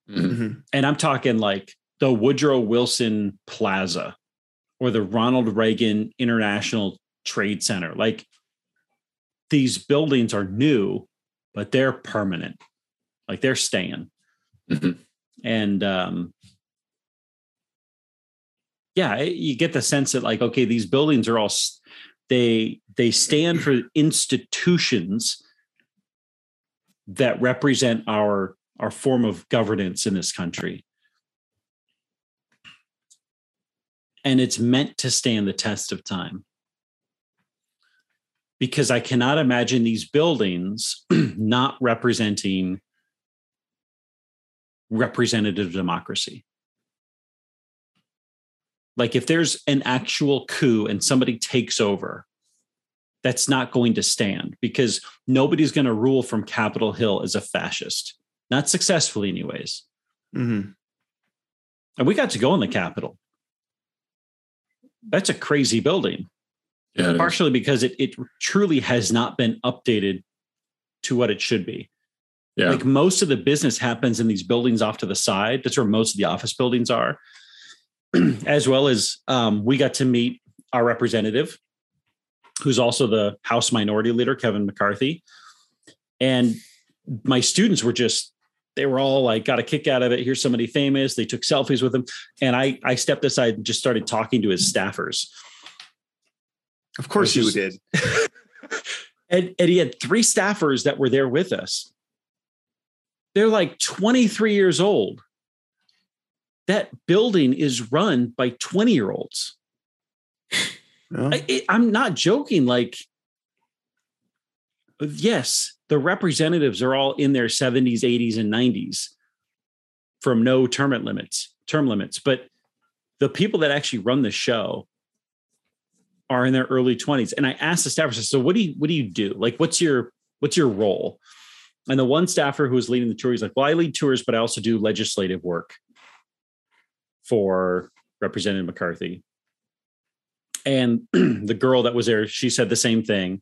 Mm-hmm. and I'm talking like the Woodrow Wilson Plaza or the Ronald Reagan International Trade Center. Like these buildings are new, but they're permanent. Like they're staying. Mhm. And um yeah, you get the sense that like okay, these buildings are all they they stand for institutions that represent our our form of governance in this country. And it's meant to stand the test of time. Because I cannot imagine these buildings [clears throat] not representing representative democracy. Like if there's an actual coup and somebody takes over, that's not going to stand because nobody's going to rule from Capitol Hill as a fascist not successfully anyways Mm-hmm. and we got to go in the capitol that's a crazy building Yeah. it is. partially because it, it truly has not been updated to what it should be Yeah. like most of the business happens in these buildings off to the side that's where most of the office buildings are [clears throat] as well as um, we got to meet our representative who's also the house minority leader kevin mccarthy and my students were just they were all like got a kick out of it here's somebody famous they took selfies with him and i i stepped aside and just started talking to his staffers Of course you is- did. [laughs] and, and he had three staffers that were there with us. They're like 23 years old. That building is run by 20 year olds. No? I, I'm not joking. Like, yes, the representatives are all in their 70s, 80s, and 90s from no term limits, term limits. But the people that actually run the show are in their early 20s. And I asked the staffers, so what do you what do you do? Like, what's your what's your role? And the one staffer who was leading the tour, he's like, Well, I lead tours, but I also do legislative work for Representative McCarthy. And [clears throat] the girl that was there, she said the same thing.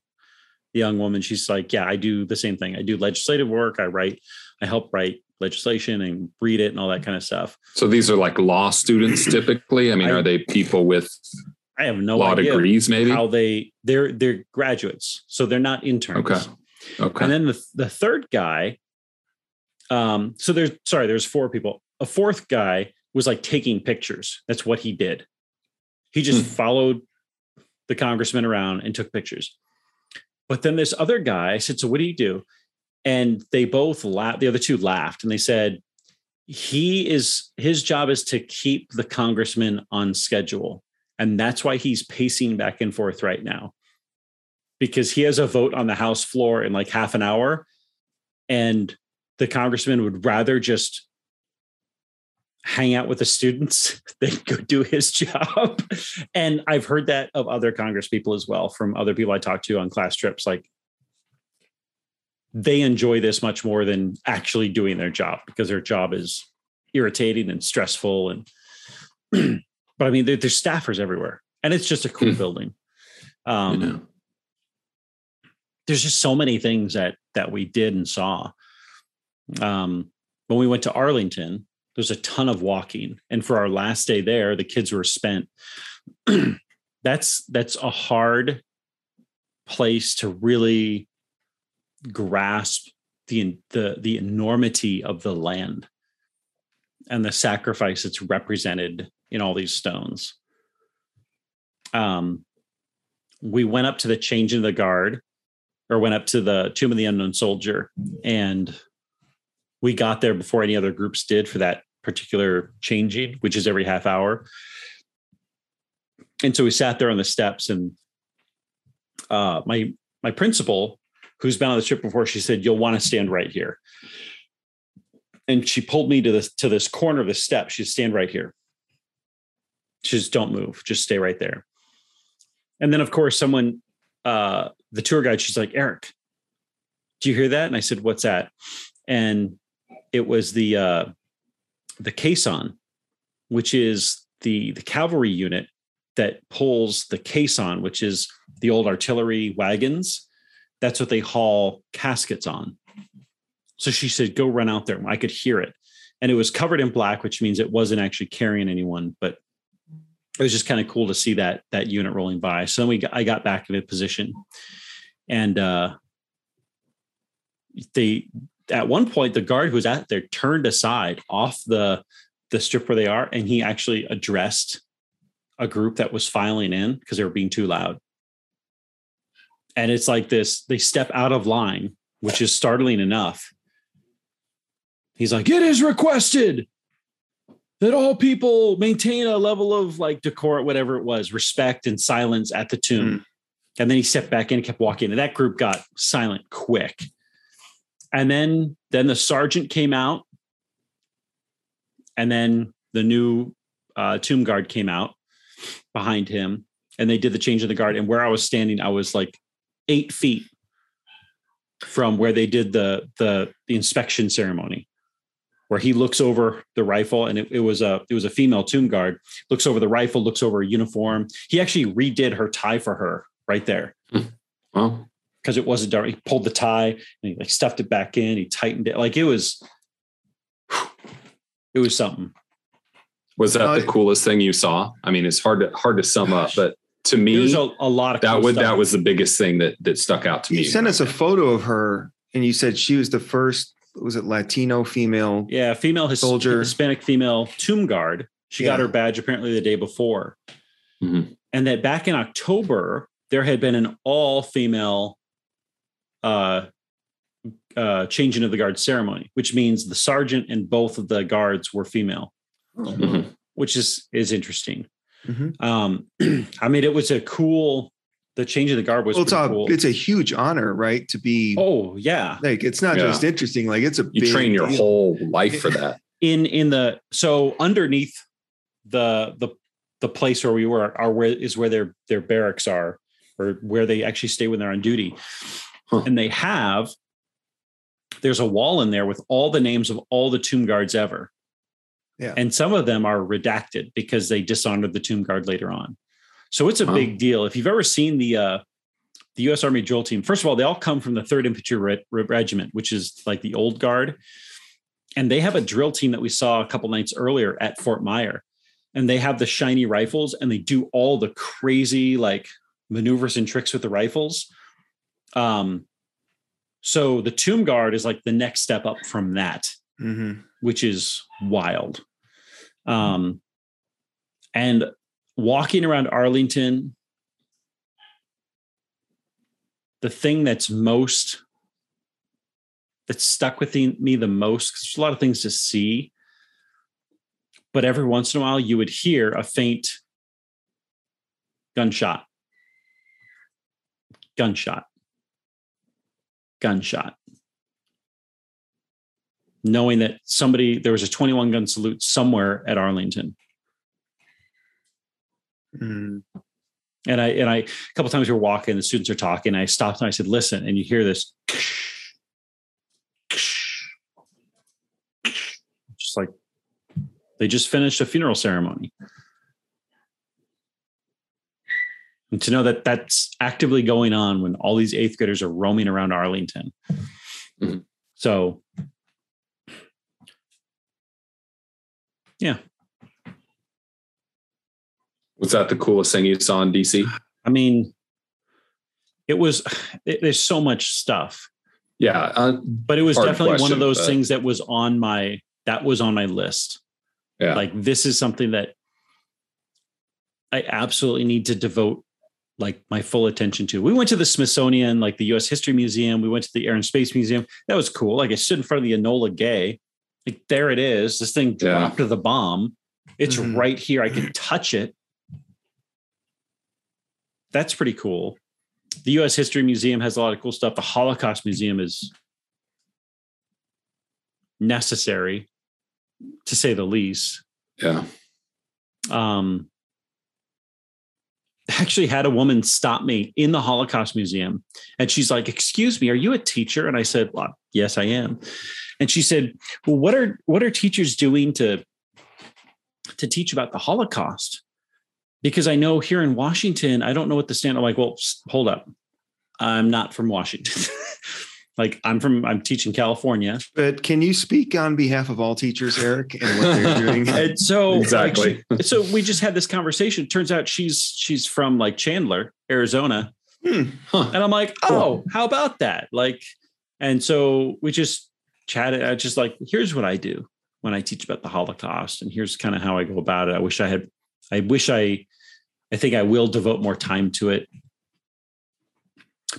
The young woman, she's like, Yeah, I do the same thing. I do legislative work. I write, I help write legislation and read it and all that kind of stuff. So these are like law students [clears throat] typically. I mean, I- are they people with I have no law idea degrees? Maybe. how they they're they're graduates, so they're not interns. Okay. Okay. And then the the third guy, um, so there's sorry, there's four people. A fourth guy was like taking pictures. That's what he did. He just Hmm. followed the congressman around and took pictures. But then this other guy, said, "So what do you do?" And they both laughed. The other two laughed, and they said, "He is his job is to keep the congressman on schedule, and that's why he's pacing back and forth right now." because he has a vote on the House floor in like half an hour. And the congressman would rather just hang out with the students [laughs] than go do his job. [laughs] And I've heard that of other Congress people as well, from other people I talked to on class trips. Like they enjoy this much more than actually doing their job because their job is irritating and stressful. And [clears throat] but I mean, there, there's staffers everywhere, and it's just a cool Hmm. building. Um. There's just so many things that that we did and saw. Um, when we went to Arlington, there's a ton of walking, and for our last day there, the kids were spent. [clears throat] that's that's a hard place to really grasp the the the enormity of the land and the sacrifice that's represented in all these stones. Um, we went up to the change in the guard, or went up to the tomb of the unknown soldier, and we got there before any other groups did for that particular changing, which is every half hour. And so we sat there on the steps, and uh, my my principal, who's been on the trip before, she said, "You'll want to stand right here." and she pulled me to this to this corner of the step. She said, stand right here. Says, don't move, just stay right there. And then of course, someone, uh, the tour guide, she's like, Eric, do you hear that? And I said, what's that? And it was the uh the caisson, which is the the cavalry unit that pulls the caisson, which is the old artillery wagons. That's what they haul caskets on. So she said, go run out there. I could hear it. And it was covered in black, which means it wasn't actually carrying anyone, but it was just kind of cool to see that that unit rolling by. So then we got, I got back in a position and uh they at one point the guard who was at there turned aside off the the strip where they are and he actually addressed a group that was filing in because they were being too loud. And it's like this, they step out of line, which is startling enough. He's like, it is requested that all people maintain a level of like decor, whatever it was, respect and silence at the tomb. Hmm. And then he stepped back in and kept walking. And that group got silent quick. And then then the sergeant came out. And then the new uh, tomb guard came out behind him. And they did the change of the guard. And where I was standing, I was like eight feet from where they did the the, the inspection ceremony where he looks over the rifle and it, it was a it was a female tomb guard looks over the rifle looks over a uniform he actually redid her tie for her right there Well, because it wasn't dark he pulled the tie and he like stuffed it back in he tightened it like it was it was something was that Uh, the coolest thing you saw? I mean, it's hard to hard to sum up, but to it me, was a, a lot of that cool was stuff. that was the biggest thing that that stuck out to You me. You sent us a photo of her, and you said she was the first. Was it Latino female? yeah female his, Soldier. hispanic female tomb guard she got her badge apparently the day before Mhm. and that back in October there had been an all female uh, uh, changing of the guard ceremony, which means the sergeant and both of the guards were female, Mhm. which is is interesting. Mhm. Um, [clears throat] I mean, it was a cool. The change of the guard was Well, it's a cool. it's a huge honor, right? To be oh yeah, like it's not Yeah. just interesting. Like it's a You big train your deal. whole life for [laughs] that. in in the so underneath the the the place where we were are where is where their their barracks are or where they actually stay when they're on duty Huh. and they have there's a wall in there with all the names of all the tomb guards ever Yeah. and some of them are redacted because they dishonored the tomb guard later on so it's a Wow. big deal if you've ever seen the uh the U.S. Army drill team. First of all, they all come from the Third Infantry Re- Re- Regiment, which is like the old guard and they have a drill team that we saw a couple nights earlier at Fort Myer, and they have the shiny rifles and they do all the crazy like maneuvers and tricks with the rifles. Um, so the Tomb Guard is like the next step up from that, Mhm. which is wild. Um, and walking around Arlington, the thing that's most that stuck with me the most because there's a lot of things to see but every once in a while you would hear a faint gunshot gunshot gunshot knowing that somebody there was a 21 gun salute somewhere at arlington Mhm. and I and I a couple times we were walking, the students are talking. I stopped and I said, "Listen," and you hear this, just like they just finished a funeral ceremony. And to know that that's actively going on when all these eighth graders are roaming around Arlington. Mhm. So, yeah, Was that the coolest thing you saw in DC? I mean, it was, it, [sighs] there's so much stuff, Yeah. Uh, but it was definitely one of those but- things that was on my, that was on my list. yeah. Like, this is something that I absolutely need to devote like my full attention to. We went to the Smithsonian, like the US History Museum. We went to the Air and Space Museum. That was cool. Like I stood in front of the Enola Gay. Like there it is. This thing Yeah. dropped to the bomb. It's Mhm. right here. I can touch it. That's pretty cool. The US History Museum has a lot of cool stuff. The Holocaust Museum is necessary to say the least yeah. um, actually had a woman stop me in the Holocaust Museum. And she's like, Excuse me, are you a teacher? And I said, well, Yes, I am. And she said, Well, what are what are teachers doing to to teach about the Holocaust? Because I know here in Washington, I don't know what the stand. I'm like, well, hold up. I'm not from Washington. [laughs] like I'm from I'm teaching California. But can you speak on behalf of all teachers, Eric, and what they're [laughs] doing? And so like, Exactly. she- [laughs] so we just had this conversation. Turns out she's she's from like Chandler, Arizona. Hmm. Huh. And I'm like, oh, how about that? Like, and so we just chatted. I just like, here's what I do when I teach about the Holocaust, and here's kind of how I go about it. I wish I had, I wish I, I think I will devote more time to it.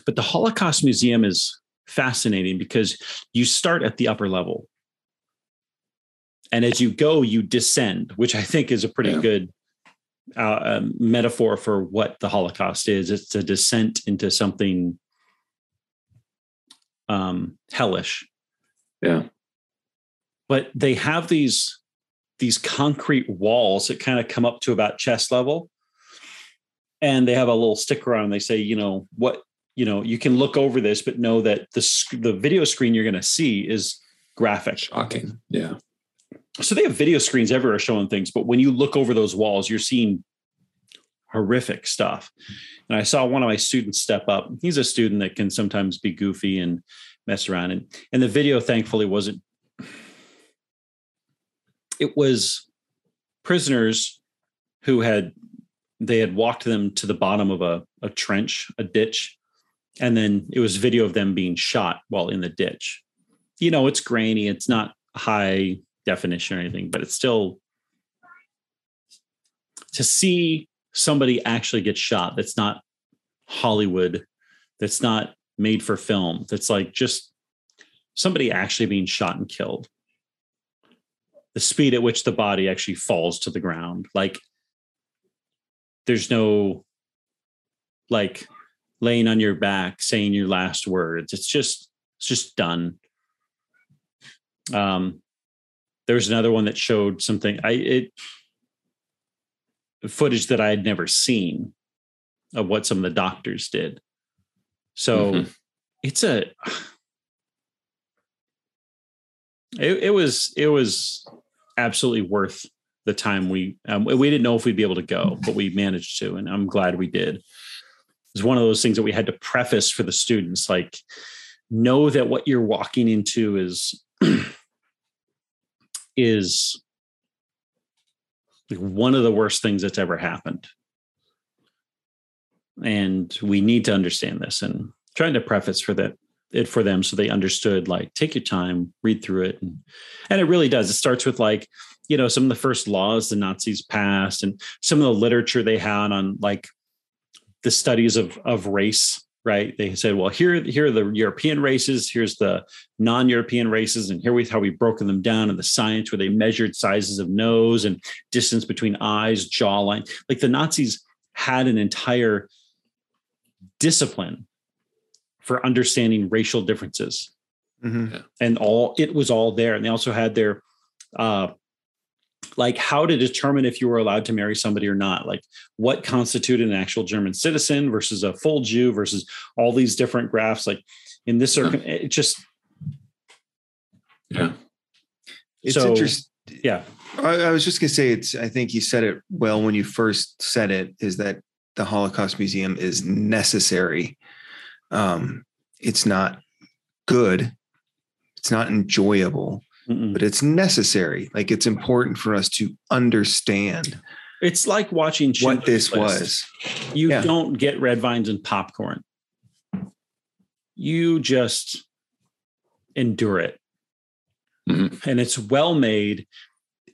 But the Holocaust Museum is fascinating because you start at the upper level. And as you go, you descend, which I think is a pretty Yeah. good uh, um, metaphor for what the Holocaust is. It's a descent into something um, hellish. Yeah. But they have these these concrete walls that kind of come up to about chest level, and they have a little sticker on. 'em. They say, you know, what you know, you can look over this, but know that the sc- the video screen you're going to see is graphic. Shocking. Yeah. So they have video screens everywhere showing things, but when you look over those walls, you're seeing horrific stuff. And I saw one of my students step up. He's a student that can sometimes be goofy and mess around. And, and the video, thankfully, wasn't, it was prisoners who had, they had walked them to the bottom of a, a trench, a ditch. And then it was video of them being shot while in the ditch. You know, it's grainy, it's not high definition or anything, but it's still to see somebody actually get shot that's not Hollywood, that's not made for film, that's like just somebody actually being shot and killed. The speed at which the body actually falls to the ground. Like there's no like laying on your back saying your last words. It's just it's just done. Um there was another one that showed something i it footage that i had never seen of what some of the doctors did so Mhm. it's a it, it was it was absolutely worth the time we um, we didn't know if we'd be able to go but we managed to and i'm glad we did it's one of those things that we had to preface for the students like know that what you're walking into is [clears throat] is one of the worst things that's ever happened. And we need to understand this and trying to preface for that it for them so they understood like take your time, read through it. And, and it really does. It starts with like, you know, some of the first laws the Nazis passed and some of the literature they had on like the studies of of race right? They said, well, here, here are the European races, here's the non-European races, and here we how we've broken them down in the science where they measured sizes of nose and distance between eyes, jawline. Like the Nazis had an entire discipline for understanding racial differences. Mhm. And all it was all there. And they also had their uh like how to determine if you were allowed to marry somebody or not like what constituted an actual german citizen versus a full jew versus all these different graphs like in this circum it just Yeah. It's So- interesting. yeah I, I was just gonna say it's. I think you said it well when you first said it. Is that the Holocaust Museum is necessary. Um, it's not good. It's not enjoyable, Mm-mm. but it's necessary. Like it's important for us to understand It's like watching what this List. was. You Yeah. don't get red vines and popcorn. You just endure it. Mhm. And it's well made.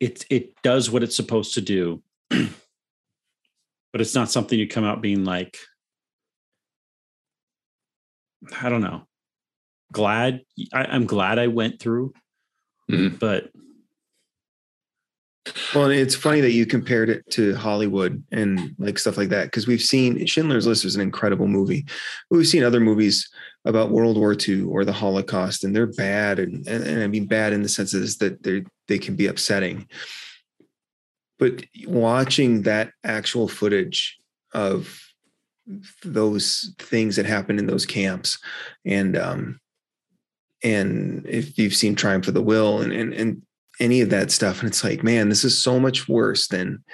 It it does what it's supposed to do. [clears throat] but it's not something you come out being like I don't know. Glad I, I'm glad I went through, Mhm. but Well, and it's funny that you compared it to Hollywood and like stuff like that because we've seen Schindler's List is an incredible movie. But we've seen other movies about World War II or the Holocaust, and they're bad, and, and, and I mean bad in the sense is that they they can be upsetting. But watching that actual footage of those things that happened in those camps, and um, and if you've seen Triumph of the Will, and and and any of that stuff. And it's like, man, this is so much worse than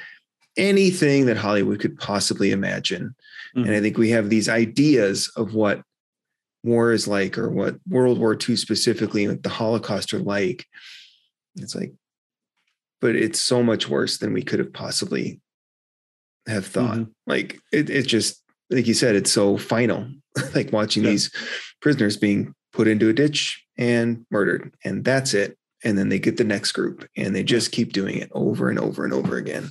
anything that Hollywood could possibly imagine. And I think we have these ideas of what war is like or what World War II specifically, like the Holocaust are like. It's like, but it's so much worse than we could have possibly have thought. Mhm. Like it, it just, like you said, it's so final. [laughs] like watching Yeah. these prisoners being put into a ditch and murdered, and that's it and then they get the next group and they just keep doing it over and over and over again.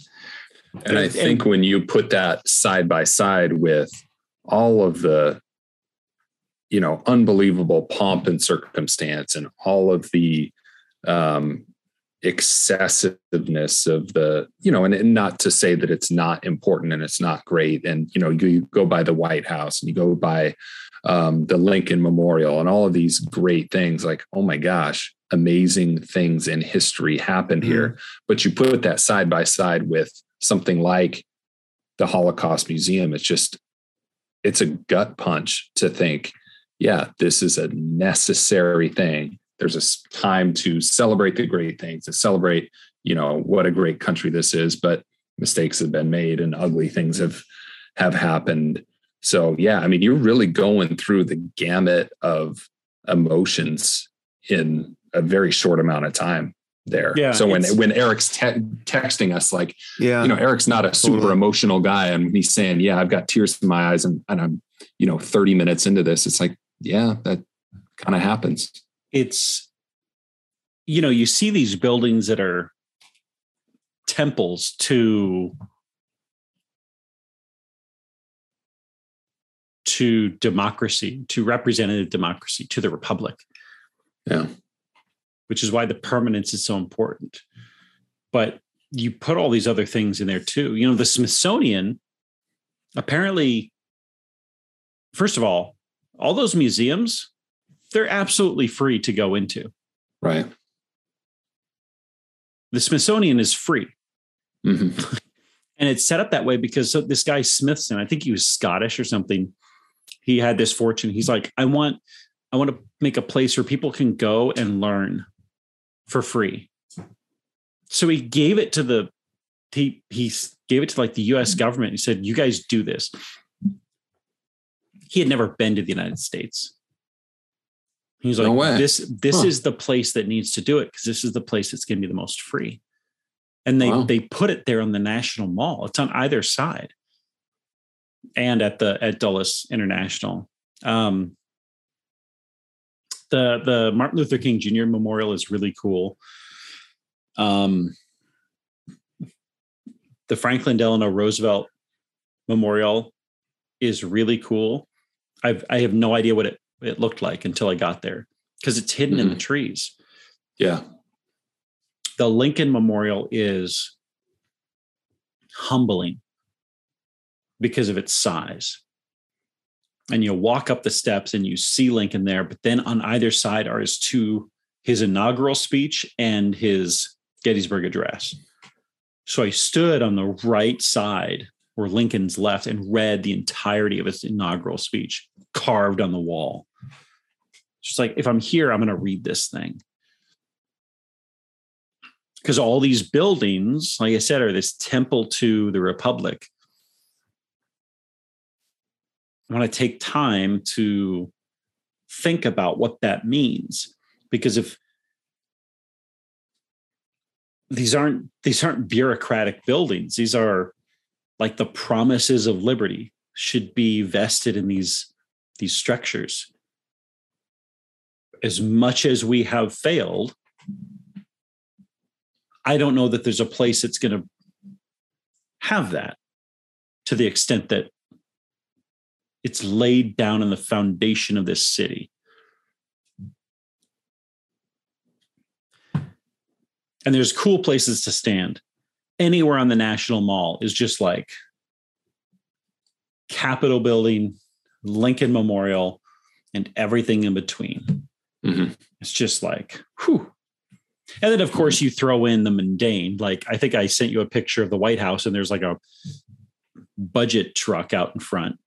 And I think when you put that side by side with all of the, you know, unbelievable pomp and circumstance and all of the um, excessiveness of the, you know, and, and not to say that it's not important and it's not great. And, you know, you, you go by the White House and you go by um, the Lincoln Memorial and all of these great things like, oh my gosh, amazing things in history happened here. But you put that side by side with something like the Holocaust Museum, it's just, it's a gut punch to think, yeah, this is a necessary thing. There's a time to celebrate the great things, to celebrate, you know, what a great country this is, but mistakes have been made and ugly things have have happened. So yeah, I mean, you're really going through the gamut of emotions in a very short amount of time there. Yeah, so when when Eric's te- texting us like, Yeah. you know, Eric's not a super Totally. emotional guy, and he's saying, "Yeah, I've got tears in my eyes," and, and I'm, you know, 30 minutes into this, it's like, yeah, that kind of happens. it's you know you see these buildings that are temples to to democracy to representative democracy to the republic Yeah. which is why the permanence is so important but you put all these other things in there too you know the smithsonian apparently first of all all those museums they're absolutely free to go into Right. the Smithsonian is free. hmm [laughs] And it's set up that way because so this guy Smithson, I think he was Scottish or something. He had this fortune. He's like, I want, I want to make a place where people can go and learn for free. So he gave it to the he he gave it to like the US mm-hmm. government. He said, You guys do this. He had never been to the United States. He's like, No way. this this Huh. is the place that needs to do it because this is the place that's going to be the most free. And they Wow. they put it there on the National Mall. It's on either side, and at the at Dulles International. Um, the the Martin Luther King Jr. Memorial is really cool. Um, the Franklin Delano Roosevelt Memorial is really cool. I've I have no idea what it, it looked like until I got there because it's hidden in the trees. Yeah. The Lincoln Memorial is humbling because of its size. And you walk up the steps and you see Lincoln there, but then on either side are his two his inaugural speech and his Gettysburg Address. So I stood on the right side where Lincoln's left and read the entirety of his inaugural speech carved on the wall. Just like if I'm here, I'm going to read this thing. Because all these buildings, like I said, are this temple to the Republic. Want to take time to think about what that means. Because if these aren't these aren't bureaucratic buildings, these are like the promises of liberty should be vested in these these structures. As much as we have failed, I don't know that there's a place that's going to have that to the extent that it's laid down in the foundation of this city. And there's cool places to stand. Anywhere on the National Mall is just like Capitol Building, Lincoln Memorial, and everything in between. Mhm. It's just like, whew. And then, of course, you throw in the mundane. Like, I think I sent you a picture of the White House, and there's like a budget truck out in front.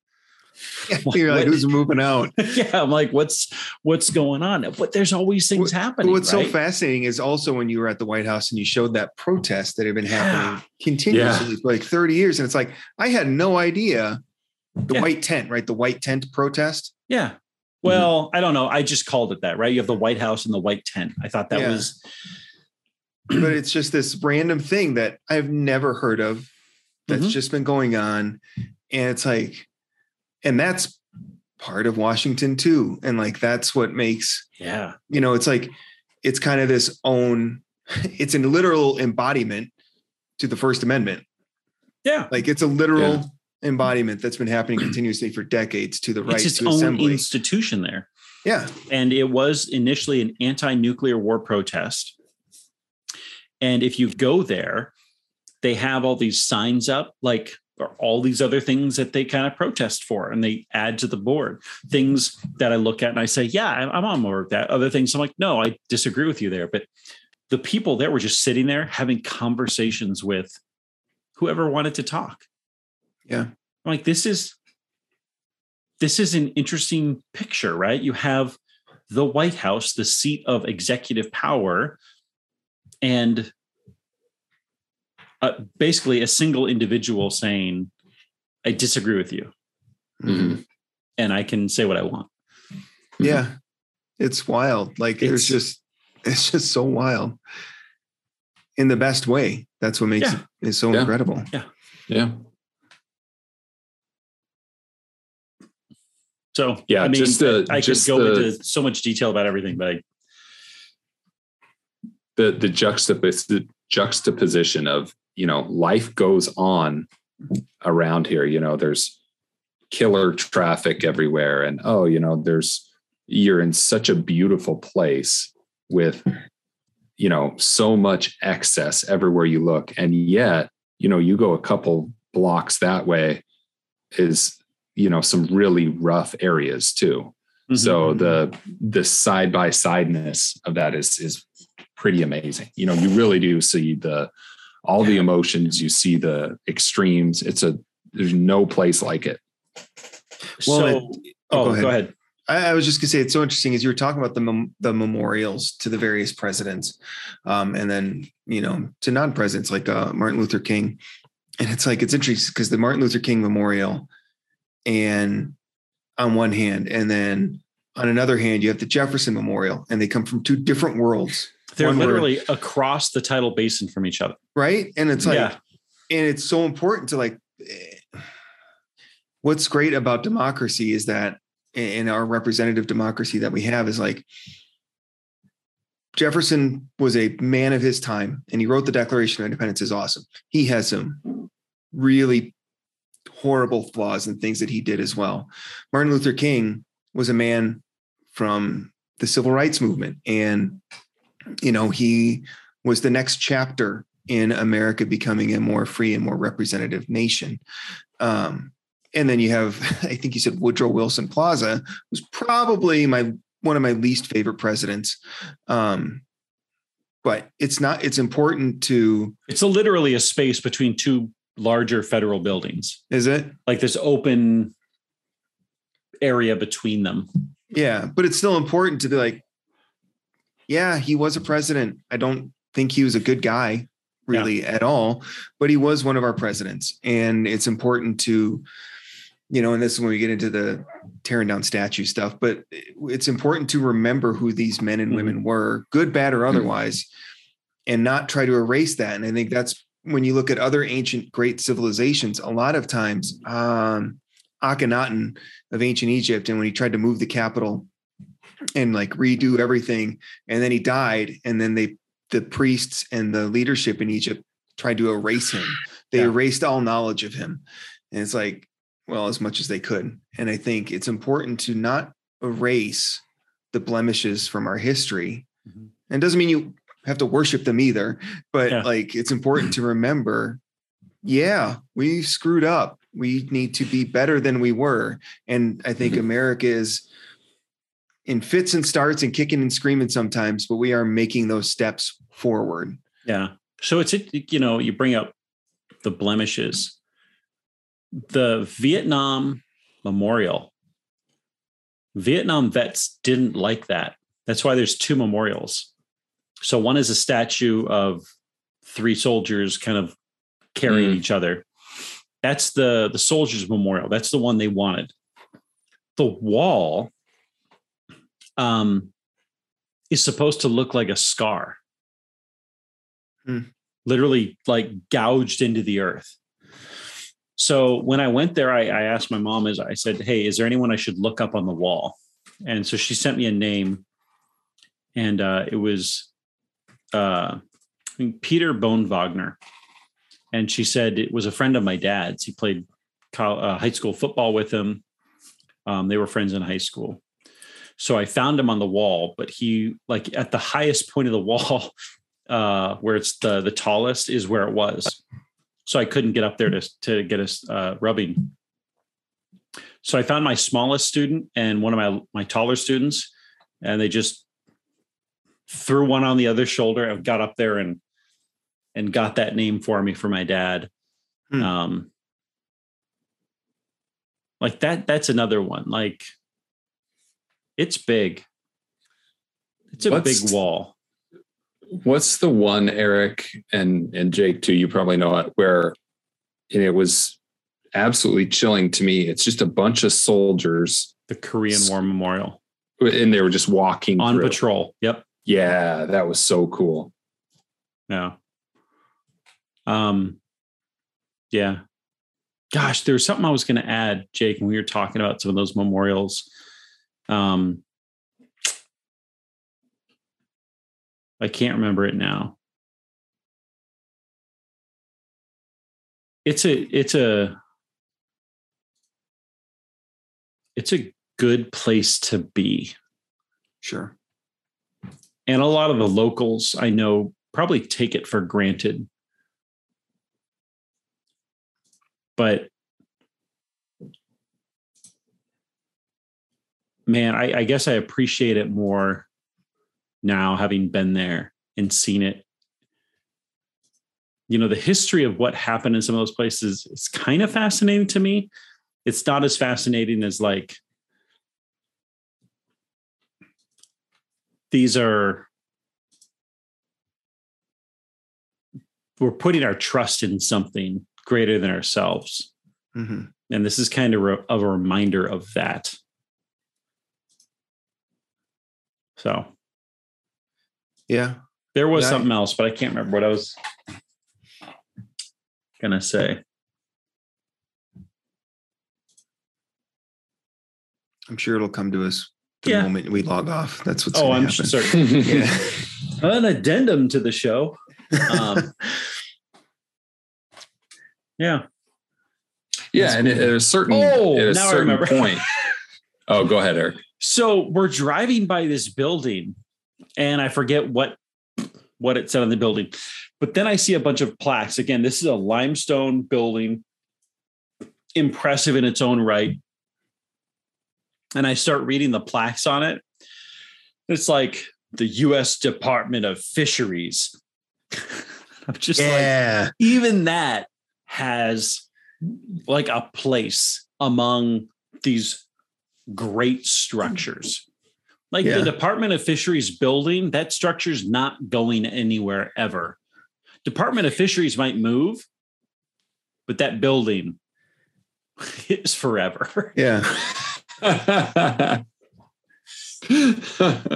[laughs] You're like, who's moving out? [laughs] yeah, I'm like, what's what's going on? But there's always things What- happening. What's right? so fascinating is also when you were at the White House and you showed that protest that had been happening Yeah. continuously for like 30 years. And it's like, I had no idea the Yeah. white tent, right? The white tent protest. Yeah. Well, I don't know. I just called it that, right? You have the White House and the White Tent. I thought that Yeah. was but it's just this random thing that I've never heard of that's Mhm. just been going on. And it's like, and that's part of Washington too. And like, that's what makes, yeah. you know, it's like, it's kind of this own, [laughs] it's a literal embodiment to the First Amendment. Yeah. Like it's a literal Yeah. embodiment that's been happening [clears throat] continuously for decades to the right it's its to own assembly. institution there. yeah. And it was initially an anti-nuclear war protest. And if you go there, they have all these signs up, like all these other things that they kind of protest for, and they add to the board things that I look at and I say, "Yeah, I'm I'm on board with that." Other things, I'm like, "No, I disagree with you there." But the people there were just sitting there having conversations with whoever wanted to talk. Yeah. I'm like this is this is an interesting picture, right? You have the White House, the seat of executive power, and uh, basically a single individual saying, I disagree with you, Mhm. and I can say what I want. Yeah. It's wild. Like there's It's- just it's just so wild. In the best way. That's what makes Yeah. it is so Yeah. incredible. Yeah. Yeah. So, Yeah, I mean, just the- I just could go the- into so much detail about everything, but I, the the juxtapos the juxtaposition of you know life goes on around here. You know there's killer traffic everywhere. And oh you know there's you're in such a beautiful place with you know so much excess everywhere you look. And yet you know you go a couple blocks that way is you know some really rough areas too. Mm-hmm. so the the side by sideness of that is is pretty amazing. You know you really do see the all the emotions you see the extremes. It's a there's no place like it. Well, so, it- oh, go go ahead. ahead. I, I was just gonna say it's so interesting as you were talking about the mem- the memorials to the various presidents, um, and then you know to non-presidents like uh, Martin Luther King, and it's like it's interesting because the Martin Luther King Memorial, and on one hand, and then on another hand you have the Jefferson Memorial, and they come from two different worlds, They're One word. literally across the tidal basin from each other. right? And it's like, yeah. and it's so important to like. What's great about democracy is that in our representative democracy that we have is like Jefferson was a man of his time and he wrote the Declaration of Independence is awesome. He has some really horrible flaws and things that he did as well. Martin Luther King was a man from the civil rights movement and you know he was the next chapter in America becoming a more free and more representative nation. Um, and then you have, [laughs] I think you said Woodrow Wilson Plaza was probably my one of my least favorite presidents. Um, but it's not. It's important to. It's a, literally a space between two larger federal buildings, Is it? like this open area between them. Yeah, but it's still important to be like, yeah, he was a president. I don't think he was a good guy really at all, but he was one of our presidents. And it's important to you know, and this is when we get into the tearing down statue stuff, but it's important to remember who these men and women were, good, bad, or otherwise, and not try to erase that. And I think that's when you look at other ancient great civilizations, a lot of times, um, Akhenaten of ancient Egypt, and when he tried to move the capital and like redo everything, and then he died, and then they, the priests and the leadership in Egypt tried to erase him. They Yeah. erased all knowledge of him. And it's like, well, as much as they could. And I think it's important to not erase the blemishes from our history. Mhm. And it doesn't mean you have to worship them either, but Yeah. like it's important to [clears throat] remember, yeah, we screwed up. We need to be better than we were. And I think Mhm. America is in fits and starts and kicking and screaming sometimes, but we are making those steps forward. Yeah. So it's it, you know, you bring up the blemishes. The Vietnam Memorial. Vietnam vets didn't like that. That's why there's two memorials. So one is a statue of three soldiers kind of carrying Mm. each other. That's the the soldiers memorial. That's the one they wanted. The wall um is supposed to look like a scar literally like gouged into the earth. So when I went there, I, I asked my mom, as I said, Hey, is there anyone I should look up on the wall? And so she sent me a name, and uh, it was uh, I think Peter Bone Wagner. And she said it was a friend of my dad's. He played col- uh, high school football with him. Um, they were friends in high school. So I found him on the wall, but he like at the highest point of the wall, [laughs] uh, where it's the the tallest is where it was. So I couldn't get up there to to get us uh, rubbing. So I found my smallest student and one of my my taller students, and they just threw one on the other shoulder and got up there and and got that name for me for my dad. Hmm. Um, like that. That's another one. Like it's big. It's a What's- big wall. What's the one, Eric and and Jake too? You probably know it, where and it was absolutely chilling to me. It's just a bunch of soldiers, The Korean War Memorial and they were just walking on through. patrol. Yep. Yeah, that was so cool. Yeah. Um. Yeah. Gosh, there was something I was going to add, Jake, when we were talking about some of those memorials. Um. I can't remember it now. It's a it's a it's a good place to be. Sure. And a lot of the locals I know probably take it for granted. But man, I, I guess I appreciate it more now having been there and seen it. You know, the history of what happened in some of those places is kind of fascinating to me. It's not as fascinating as like these are we're putting our trust in something greater than ourselves hmm and this is kind of of a reminder of that so Yeah. there was Yeah. something else but i can't remember what i was gonna say I'm sure it'll come to us the Yeah. moment we log off. That's what's oh i'm happen. certain [laughs] Yeah. [laughs] an addendum to the show um, [laughs] yeah Yeah, and at a certain Oh, at a now I certain remember. point. Oh, go ahead, Eric. So we're driving by this building, and I forget what what it said on the building, but then I see a bunch of plaques. Again, this is a limestone building, impressive in its own right. And I start reading the plaques on it. It's like the U.S. Department of Fisheries. [laughs] I'm just like, yeah. even that has like a place among these great structures. Like Yeah. the Department of Fisheries building, that structure's not going anywhere ever. Department of Fisheries might move, but that building, [laughs] is forever. Yeah. [laughs] So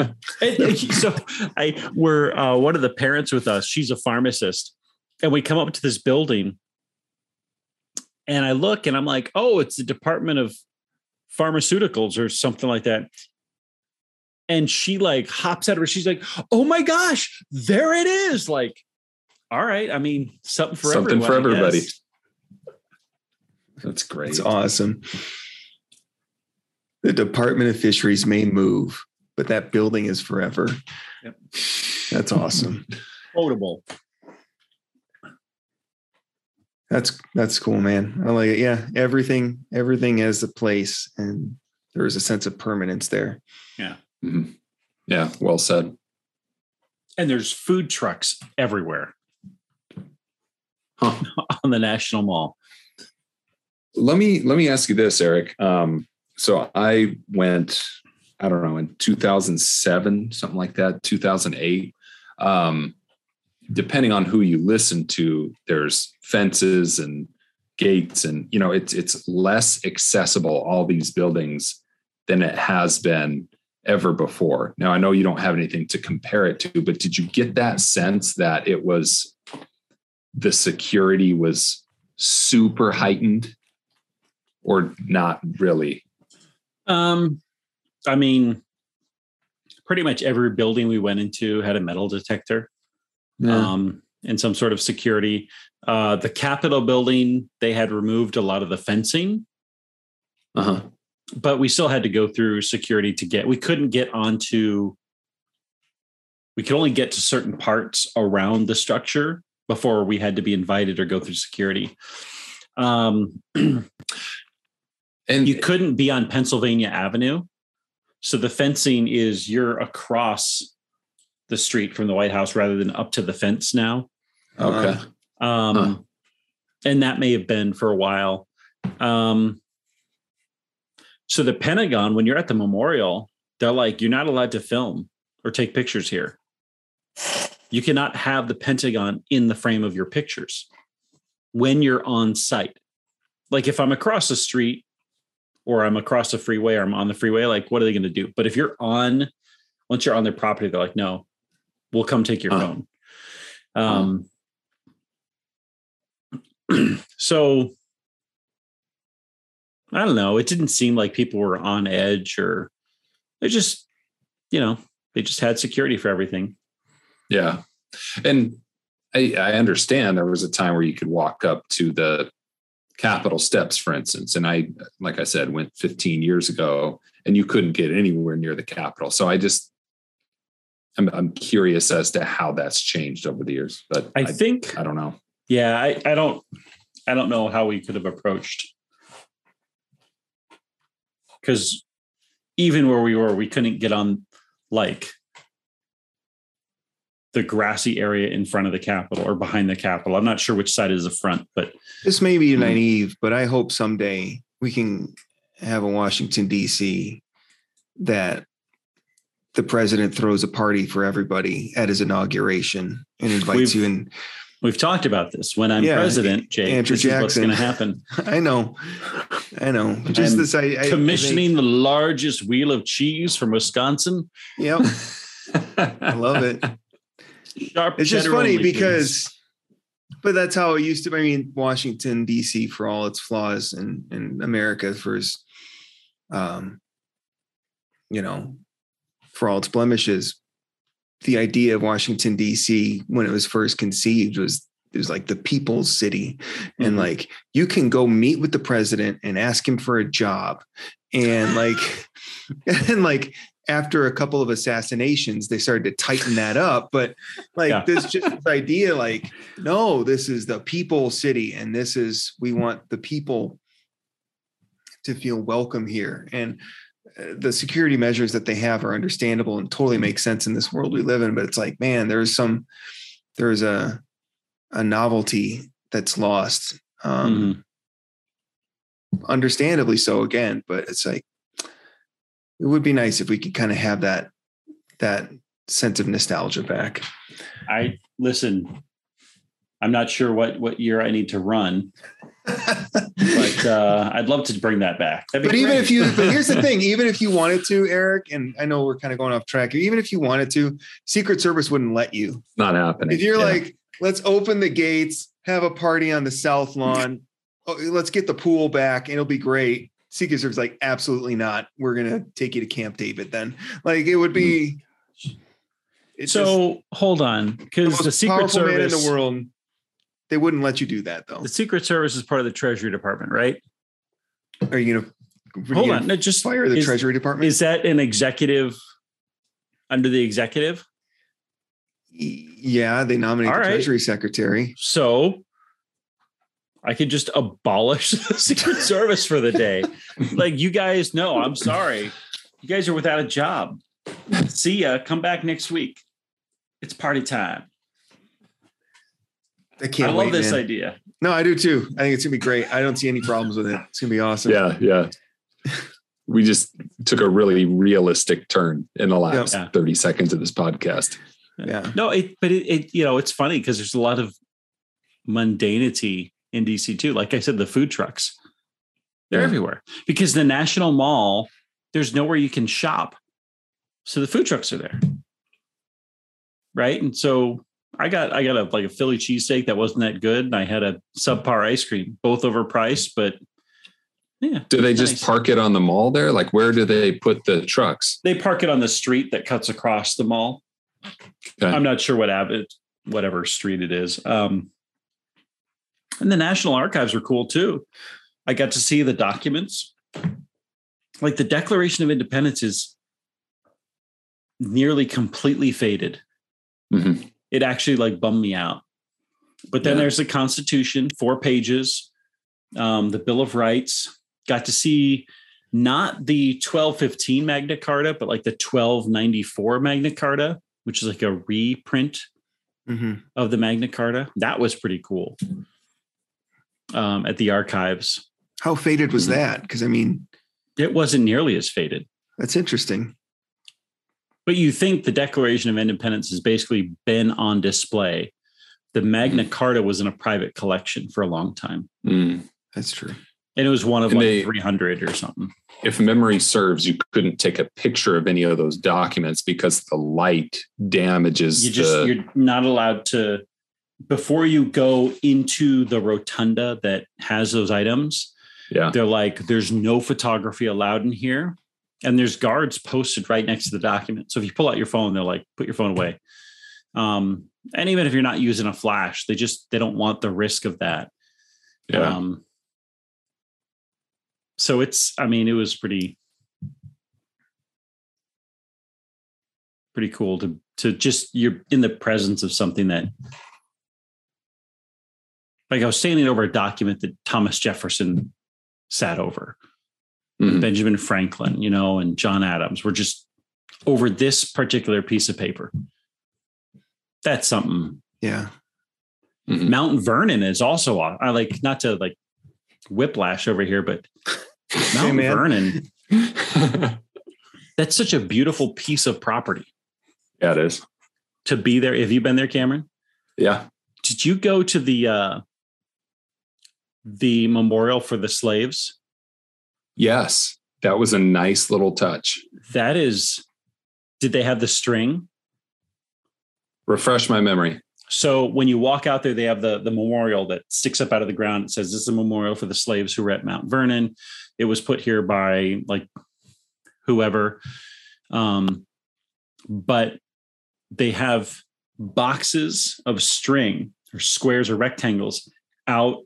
I we're uh, one of the parents with us. She's a pharmacist, and we come up to this building, and I look, and I'm like, "Oh, it's the Department of Pharmaceuticals or something like that." And she like hops out of her. She's like, "Oh my gosh, there it is!" Like, all right. I mean, something for Something everyone, for everybody. That's great. It's awesome. The Department of Fisheries may move, but that building is forever. Yep. That's awesome. Quotable. That's that's cool, man. I like it. Yeah, everything everything has a place, and there is a sense of permanence there. Yeah. Mhm. Yeah, well said. And there's food trucks everywhere Huh. [laughs] on the National Mall. let me let me ask you this eric um so i went i don't know in 2007 something like that 2008 um depending on who you listen to there's fences and gates and you know it's it's less accessible all these buildings than it has been ever before. Now i know you don't have anything to compare it to but did you get that sense that it was the security was super heightened or not really? Um, I mean, pretty much every building we went into had a metal detector, um, and some sort of security. Uh, the Capitol building, they had removed a lot of the fencing, uh-huh but we still had to go through security to get. We couldn't get onto. We could only get to certain parts around the structure before we had to be invited or go through security. Um, [clears throat] and you couldn't be on Pennsylvania Avenue. So the fencing is you're across the street from the White House rather than up to the fence now. okay Um, Huh. And that may have been for a while. Um, so the Pentagon, when you're at the memorial, they're like, you're not allowed to film or take pictures here. You cannot have the Pentagon in the frame of your pictures when you're on site. Like if I'm across the street or I'm across the freeway or I'm on the freeway, like what are they going to do? But if you're on, once you're on their property, they're like, no, we'll come take your Huh. phone. Um, [clears throat] so I don't know. It didn't seem like people were on edge or they just, you know, they just had security for everything. yeah and I, I understand there was a time where you could walk up to the capitol steps for instance and i like i said went 15 years ago and you couldn't get anywhere near the capitol so i just i'm, I'm curious as to how that's changed over the years but I I, think, I don't know yeah, I, I don't, I don't know how we could have approached because even where we were, we couldn't get on like the grassy area in front of the Capitol or behind the Capitol. I'm not sure which side is the front, but This may be Mhm. naive, but I hope someday we can have a Washington D.C. that the president throws a party for everybody at his inauguration and invites We've- you in. we've talked about this. When I'm Yeah, president, Jake, Andrew is what's going to happen. [laughs] I know, I know. Just I'm this, I, I I Commissioning think- the largest wheel of cheese from Wisconsin. Yep, [laughs] I love it. Sharp It's just funny because, but that's how it used to. I mean, Washington D.C. for all its flaws, and and America for its, um, you know, for all its blemishes. The idea of Washington D.C. when it was first conceived was it was like the people's city, and Mhm. like you can go meet with the president and ask him for a job, and like, [laughs] [laughs] and like after a couple of assassinations, they started to tighten that up, but like Yeah. this just this idea like no this is the people city and this is we want the people to feel welcome here and the security measures that they have are understandable and totally make sense in this world we live in but it's like man there's some there's a a novelty that's lost um Mhm. understandably so again but it's like it would be nice if we could kind of have that that sense of nostalgia back I listen. I'm not sure what what year I need to run, but uh, I'd love to bring that back. That'd be but even if you, but [laughs] here's the thing: even if you wanted to, Eric, and I know we're kind of going off track. Even if you wanted to, Secret Service wouldn't let you. Not happening. If you're Yeah. like, let's open the gates, have a party on the south lawn, oh, let's get the pool back, and it'll be great. Secret Service is like, absolutely not. We're gonna take you to Camp David. Then, like, it would be. It's just so hold on, because most the Secret powerful man in Service, the world. They wouldn't let you do that though. the Secret Service is part of the Treasury Department, right? Are you gonna? are you Hold gonna on, no, just Fire the is, Treasury Department. Is that an executive under the executive? yeah, they nominate All the right. Treasury Secretary. So I could just abolish [laughs] the Secret Service for the day. Like you guys know, I'm sorry. You guys are without a job. See ya. Come back next week. It's party time. I can't I love wait, this man. idea. No, I do too. I think it's gonna be great. I don't see any problems with it. It's gonna be awesome. yeah, yeah. [laughs] We just took a really realistic turn in the last Yeah. 30 seconds of this podcast. Yeah. No, it but it, it you know, it's funny because there's a lot of mundanity in DC too. Like I said, the food trucks. They're Yeah. everywhere. Because the National Mall, there's nowhere you can shop. So the food trucks are there. Right. And so I got I got a like a Philly cheesesteak that wasn't that good. And I had a subpar ice cream, both overpriced, but yeah. Do they just nice. park it on the mall there? Like, where do they put the trucks? They park it on the street that cuts across the mall. Okay. I'm not sure what Abbott, whatever street it is. Um, and the National Archives are cool too. I got to see the documents. Like the Declaration of Independence is nearly completely faded. Mhm. It actually like bummed me out. But then Yeah. there's the Constitution, four pages, um, the Bill of Rights. Got to see not the 1215 Magna Carta, but like the 1294 Magna Carta, which is like a reprint Mhm. of the Magna Carta. That was pretty cool. Um, at the archives, How faded was Mhm. that? Because I mean, it wasn't nearly as faded. that's interesting. But you think the Declaration of Independence has basically been on display. The Magna Carta was in a private collection for a long time, Mm. That's true. and it was one of And like they- 300 or something. If memory serves, you couldn't take a picture of any of those documents because the light damages You just the. you're not allowed to before you go into the rotunda that has those items. yeah. they're like there's no photography allowed in here and there's guards posted right next to the document. So if you pull out your phone they're like put your phone away. Um, and even if you're not using a flash they just they don't want the risk of that. Yeah. um, so it's i mean it was pretty pretty cool to to just you're in the presence of something that like i was standing over a document that thomas jefferson sat over Mhm. benjamin franklin you know and john adams were just over this particular piece of paper that's something Yeah. Mhm. Mount Vernon is also I like not to like whiplash over here, but [laughs] Mount man. Vernon, [laughs] that's such a beautiful piece of property yeah, it is. to be there. Have you been there, Cameron? Yeah. Did you go to the uh the memorial for the slaves? Yes. That was a nice little touch. That is did they have the string? Refresh my memory. So when you walk out there, they have the the memorial that sticks up out of the ground. It says this is a memorial for the slaves who were at Mount Vernon. It was put here by like whoever. Um, but they have boxes of string or squares or rectangles out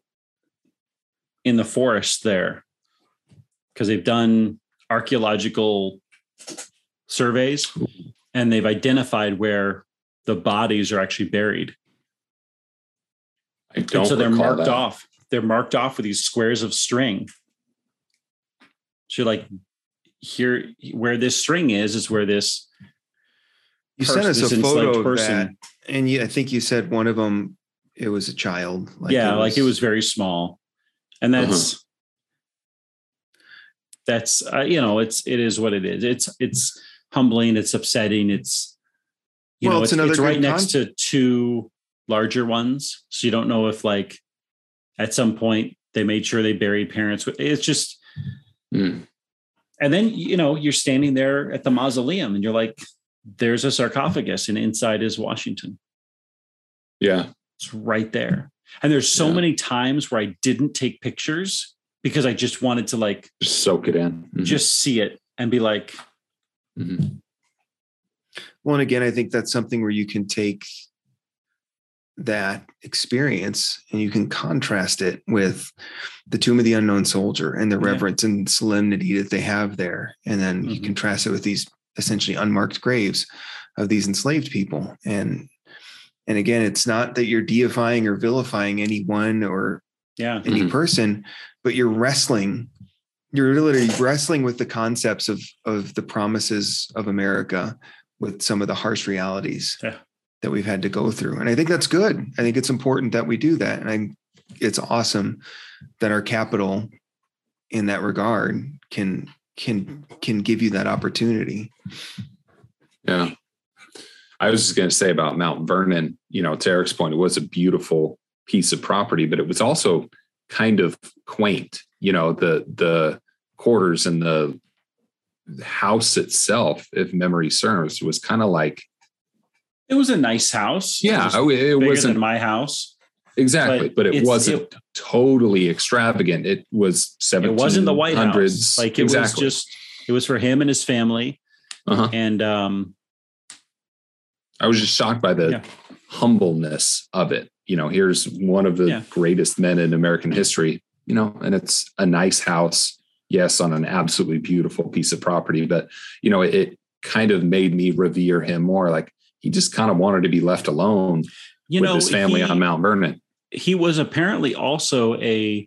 in the forest there because they've done archaeological surveys and they've identified where the bodies are actually buried. I don't so they're marked that. off. They're marked off with these squares of string. So you're like, here, where this string is, is where this. You pers- sent us this a photo of person- that, and you, I think you said one of them it was a child. yeah, like it was very small, and Uh-huh. That's that's uh, you know it's it is what it is. It's it's humbling. It's upsetting. It's you Well, know it's it's, another it's right good next to two larger ones. So you don't know if like at some point they made sure they buried parents. It's just, Mm. and then you know you're standing there at the mausoleum and you're like, there's a sarcophagus, and inside is Washington. Yeah. It's right there. And there's so Yeah. many times where I didn't take pictures because I just wanted to like Just soak it in. Mhm. just see it and be like, Mhm. Well, and again, I think that's something where you can take that experience and you can contrast it with the tomb of the unknown soldier and the Yeah. reverence and solemnity that they have there. And then you Mhm. contrast it with these essentially unmarked graves of these enslaved people. And and again, it's not that you're deifying or vilifying anyone or yeah, any Mhm. person, but you're wrestling. You're literally wrestling with the concepts of of the promises of America with some of the harsh realities Yeah. that we've had to go through. And I think that's good. I think it's important that we do that. And I it's awesome that our capital in that regard can can can give you that opportunity. Yeah. I was just going to say about Mount Vernon, you know, to Eric's point, it was a beautiful piece of property, but it was also kind of quaint. You know, the the quarters and the house itself, if memory serves, was kind of like, it was a nice house. yeah, oh, it wasn't than my house. exactly, but but, it wasn't totally extravagant. It was seven. It wasn't the White House. Like it exactly. was just it was for him and his family. Uh-huh. And um I was just shocked by the Yeah. humbleness of it. You know, here's one of the Yeah. greatest men in American history, you know, and it's a nice house, yes, on an absolutely beautiful piece of property. But, you know, it, it kind of made me revere him more. Like he just kind of wanted to be left alone you with know his family he- on Mount Vernon. he was apparently also a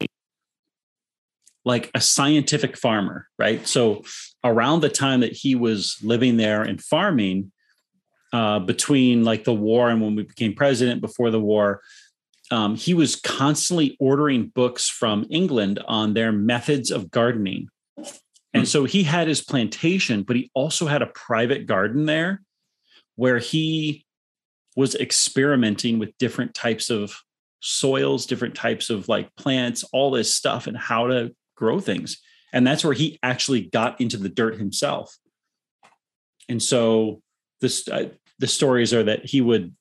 like a scientific farmer, right? So around the time that he was living there and farming, uh, between like the war and when we became president, before the war, um, he was constantly ordering books from England on their methods of gardening. And so he had his plantation, but he also had a private garden there where he was experimenting with different types of soils, different types of like plants, all this stuff, and how to grow things. And that's where he actually got into the dirt himself. And so this, uh, the stories are that he would,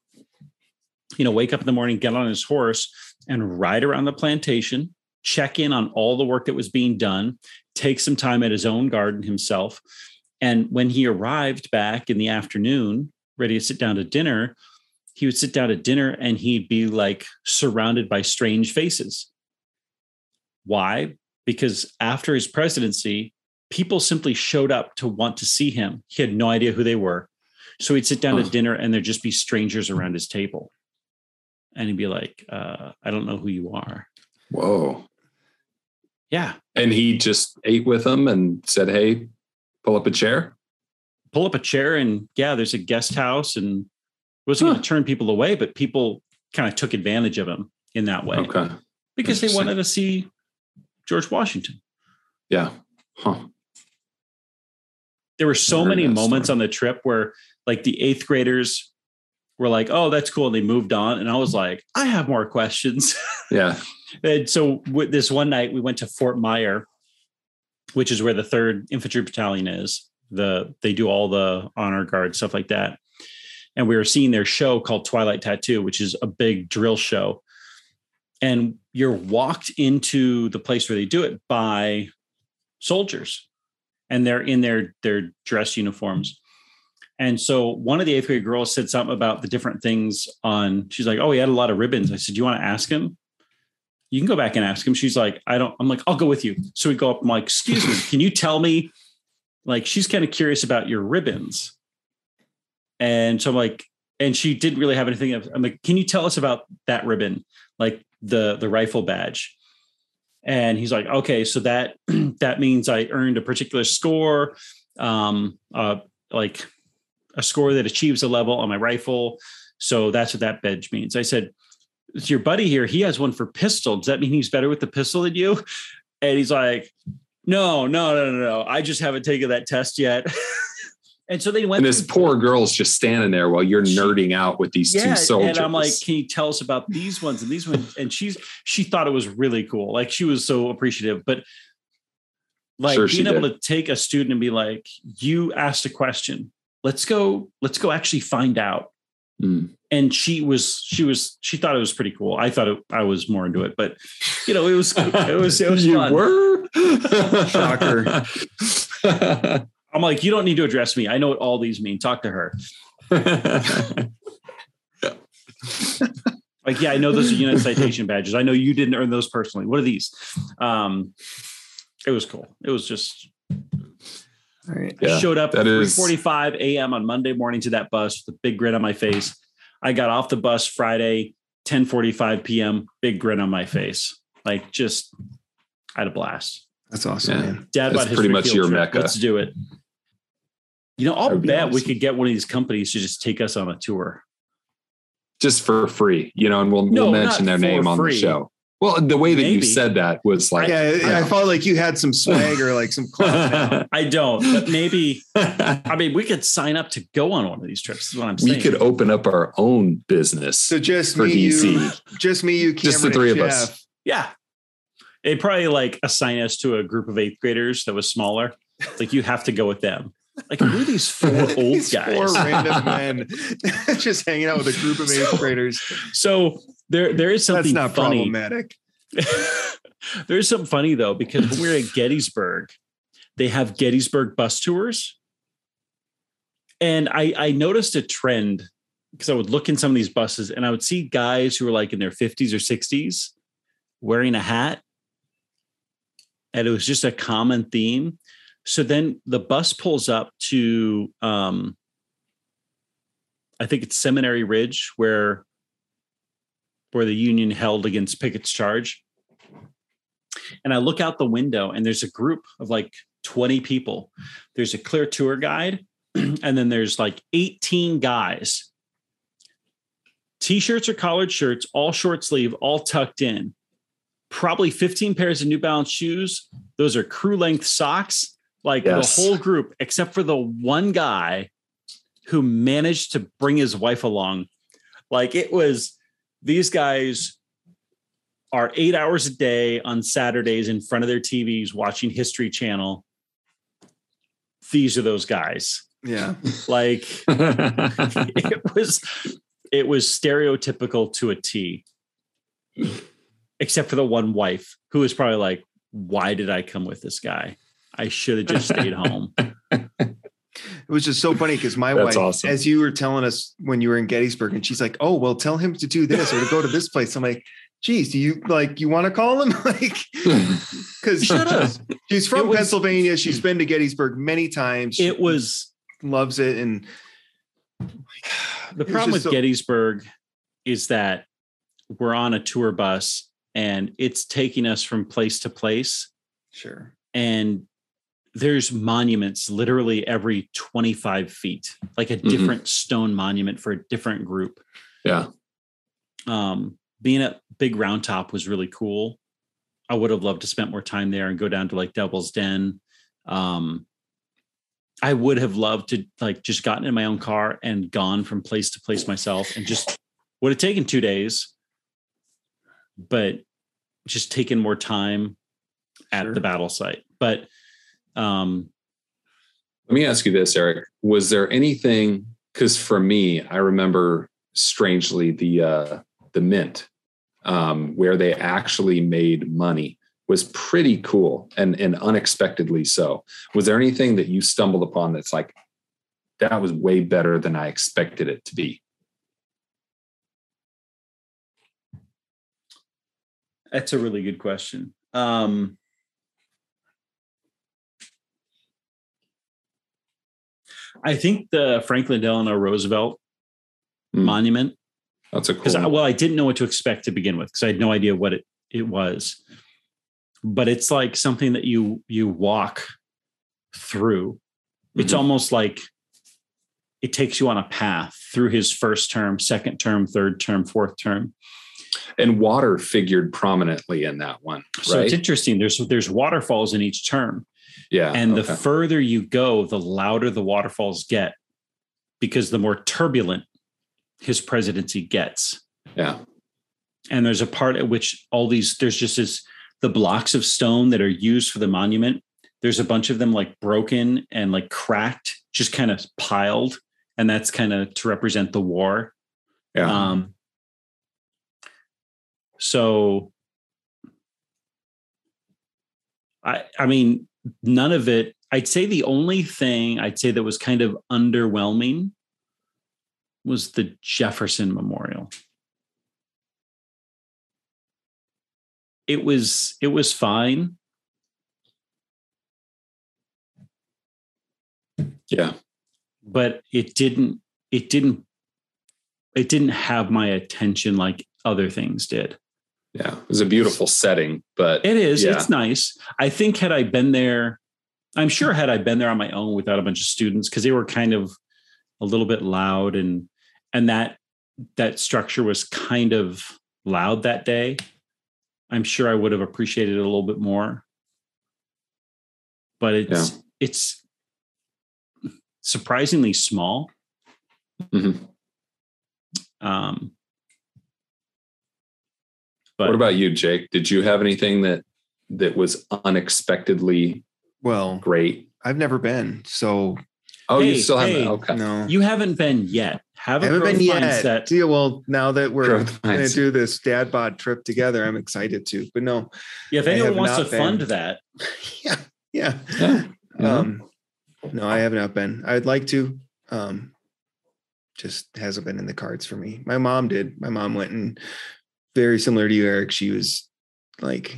you know, wake up in the morning, get on his horse, and ride around the plantation, check in on all the work that was being done, take some time at his own garden himself. And when he arrived back in the afternoon, ready to sit down to dinner, he would sit down at dinner and he'd be like surrounded by strange faces. Why? Because after his presidency, people simply showed up to want to see him. He had no idea who they were. So he'd sit down Huh. to dinner and there'd just be strangers around his table. And he'd be like, uh, I don't know who you are. Whoa. Yeah. And he just ate with them and said, Hey, pull up a chair. Pull up a chair and yeah, there's a guest house and wasn't going to turn people away, but people kind of took advantage of him in that way Okay. because they wanted to see George Washington. Yeah. Huh. there were so many moments story. on the trip where like the eighth graders were like, oh, that's cool. And they moved on. And I was like, I have more questions. [laughs] Yeah. and so with this one night, we went to Fort Myer, which is where the third infantry battalion is. The they do all the honor guard stuff like that. And we were seeing their show called Twilight Tattoo, which is a big drill show. And you're walked into the place where they do it by soldiers and they're in their their dress uniforms. And so one of the eighth grade girls said something about the different things on. She's like, "Oh, he had a lot of ribbons." I said, "Do you want to ask him?" You can go back and ask him. She's like, "I don't." I'm like, "I'll go with you." So we go up. I'm like, "Excuse me, can you tell me?" Like, she's kind of curious about your ribbons. And so I'm like, and she didn't really have anything. I'm like, "Can you tell us about that ribbon, like the the rifle badge?" And he's like, "Okay, so that [clears throat] that means I earned a particular score." um, uh, like a score that achieves a level on my rifle. So that's what that badge means. I said, it's your buddy here. He has one for pistol. Does that mean he's better with the pistol than you? And he's like, no, no, no, no, no. I just haven't taken that test yet. [laughs] And so they went And this through- poor girl's just standing there while you're She- nerding out with these two soldiers. And I'm like, can you tell us about these ones and these ones? And she's she thought it was really cool. Like she was so appreciative. But like Sure being able did. to take a student and be like, you asked a question. Let's go, let's go actually find out. Mm. And she was, she was, she thought it was pretty cool. I thought it, I was more into it, but you know, it was, it was, it was [laughs] you fun. were Shocker. [laughs] I'm like, you don't need to address me. I know what all these mean. Talk to her. [laughs] Like, yeah, I know those are unit citation badges. I know you didn't earn those personally. What are these? Um, it was cool. It was just All right. Yeah, I showed up at that is- 3:45 a.m. on Monday morning to that bus with a big grin on my face. I got off the bus Friday 10:45 p.m. Big grin on my face. Like just I had a blast. That's awesome, Yeah. man. Dad That's pretty much your trip. mecca. Let's do it. You know, That I'll would be bet we could get one of these companies to just take us on a tour. just for free, you know, and we'll, No, we'll mention their for name on free. the show. Well, the way that Maybe. you said that was like, Yeah, I, I know. felt like you had some swag or like some [laughs] clout. I don't, but maybe [laughs] I mean we could sign up to go on one of these trips. Is what I'm saying. we could open up our own business So just for me, you, just me, you, Cameron, Just the three of us. Yeah. They'd probably like assign us to a group of eighth graders that was smaller. Like you have to go with them. Like who are these four [laughs] old These guys? Four random men just hanging out with a group of eighth graders. So there there is something That's not funny. problematic. [laughs] There's something funny though, because when we're at [laughs] Gettysburg, they have Gettysburg bus tours. And I, I noticed a trend because I would look in some of these buses and I would see guys who were like in their 50s or 60s wearing a hat. And it was just a common theme. So then the bus pulls up to um I think it's Seminary Ridge where where the Union held against Pickett's charge. And I look out the window and there's a group of like 20 people. There's a clear tour guide, [clears throat] and then there's like 18 guys. T-shirts or collared shirts, all short sleeve, all tucked in. Probably 15 pairs of New Balance shoes. Those are crew length socks. Like Yes. the whole group, except for the one guy who managed to bring his wife along. Like it was these guys are eight hours a day on Saturdays in front of their TVs watching History Channel. These are those guys. Yeah. [laughs] Like [laughs] it was, it was stereotypical to a T, except for the one wife who was probably like, "Why did I come with this guy? I should have just stayed home." [laughs] It was just so funny because my wife, awesome. as you were telling us when you were in Gettysburg, and she's like, "Oh, well, tell him to do this or to go to this place." I'm like, "Geez, do you like you want to call him?" [laughs] like, [laughs] because Should've. she's from was- Pennsylvania. She's been to Gettysburg many times. She It was loves it, and the It's problem with so- Gettysburg is that we're on a tour bus and it's taking us from place to place sure, and there's monuments literally every 25 feet like a Mhm. different stone monument for a different group yeah. um being at big round top was really cool i would have loved to spend more time there and go down to like devil's den um i would have loved to like just gotten in my own car and gone from place to place myself and just would have taken two days but just taken more time at Sure. the battle site but um Let me ask you this, Eric. Was there anything? Because for me, I remember strangely the uh, the mint um, where they actually made money was pretty cool and and unexpectedly so. Was there anything that you stumbled upon that's like that was way better than I expected it to be? That's a really good question. Um, I think the Franklin Delano Roosevelt Hmm. monument, That's a cool. well, I didn't know what to expect to begin with because I had no idea what it it was. But it's like something that you you walk through. It's Mhm. almost like it takes you on a path through his first term, second term, third term, fourth term. and water figured prominently in that one, So it's interesting. There's there's waterfalls in each term, Yeah. and the further you go, the louder the waterfalls get because the more turbulent his presidency gets. yeah. And there's a part at which all these, there's just this, the blocks of stone that are used for the monument. There's a bunch of them like broken and like cracked, just kind of piled. And that's kind of to represent the war. Yeah. Um, so I I mean none of it I'd say the only thing I'd say that was kind of underwhelming was the Jefferson Memorial. It was it was fine. yeah. but it didn't it didn't it didn't have my attention like other things did Yeah. It was a beautiful setting, but it is Yeah. it's nice i think had i been there i'm sure had i been there on my own without a bunch of students because they were kind of a little bit loud and and that that structure was kind of loud that day i'm sure i would have appreciated it a little bit more but it's it's surprisingly small Mhm. um but what about you, Jake? Did you have anything that that was unexpectedly Well, great? I've never been, so Oh, Hey, you still hey. haven't. Okay. no. you haven't been yet have I a haven't growth been yet. mindset Yeah, well, now that we're going to do this dad bod trip together, I'm excited to. But no, yeah if anyone wants to been. fund that [laughs] yeah, yeah. Yeah. Yeah. Um, no, I have not been. I'd like to. Um, just hasn't been in the cards for me. My mom did. My mom went and very similar to you, Eric. She was like,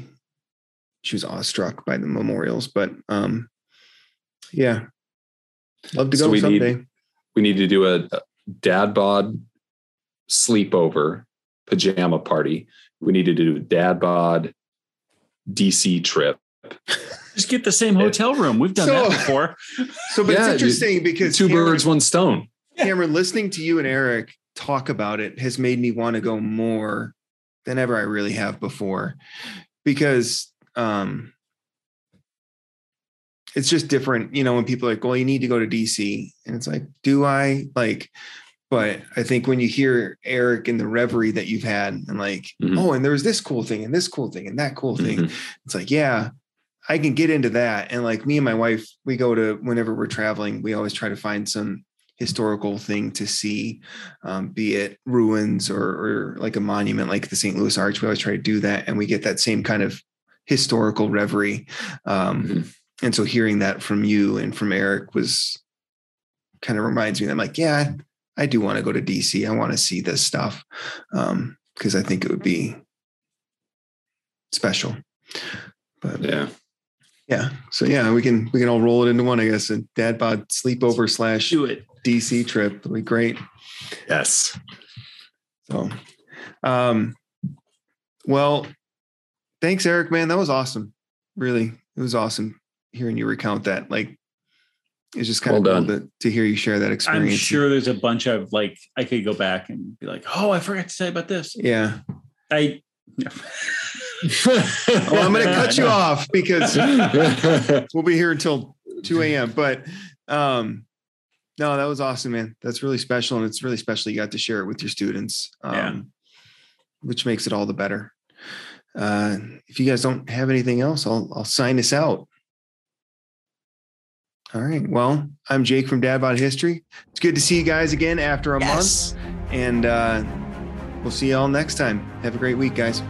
she was awestruck by the memorials. But um, yeah, love to go So go we need- we need to do a, a dad bod sleepover pajama party. We need to do a dad bod DC trip. [laughs] just get the same hotel room we've done So- that before so, but Yeah, it's interesting because Two Cameron- birds, one stone. Cameron, listening to you and Eric talk about it has made me want to go more than ever I really have before because um it's just different, you know, when people are like, well, you need to go to DC. And it's like, do I like, but I think when you hear Eric and the reverie that you've had and like, Mhm. oh, and there was this cool thing and this cool thing and that cool thing, Mhm. it's like, yeah, I can get into that. And like me and my wife, we go to whenever we're traveling, we always try to find some historical thing to see, um, be it ruins or, or like a monument like the St. Louis Arch. We always try to do that. And we get that same kind of historical reverie. Um, Mhm. And so hearing that from you and from Eric was kind of reminds me that I'm like, yeah, I do want to go to DC. I want to see this stuff because I think it would be special. But Yeah. yeah. So yeah, we can we can all roll it into one, I guess. A dad bod sleepover slash do it DC trip. It'll be great. Yes. So um well, thanks, Eric, man. That was awesome. Really, it was awesome hearing you recount that. Like it's just kind Well of cool to, to hear you share that experience. i'm sure there's a bunch of like i could go back and be like oh i forgot to say about this Yeah. i [laughs] Oh, I'm gonna cut you [laughs] off because [laughs] we'll be here until 2 a.m. But um no, that was awesome, man. That's really special. And it's really special you got to share it with your students. Um Yeah. which makes it all the better. Uh if you guys don't have anything else, I'll I'll sign us out. All right. Well, I'm Jake from Dad Bod History. It's good to see you guys again after a month. And uh we'll see you all next time. Have a great week, guys.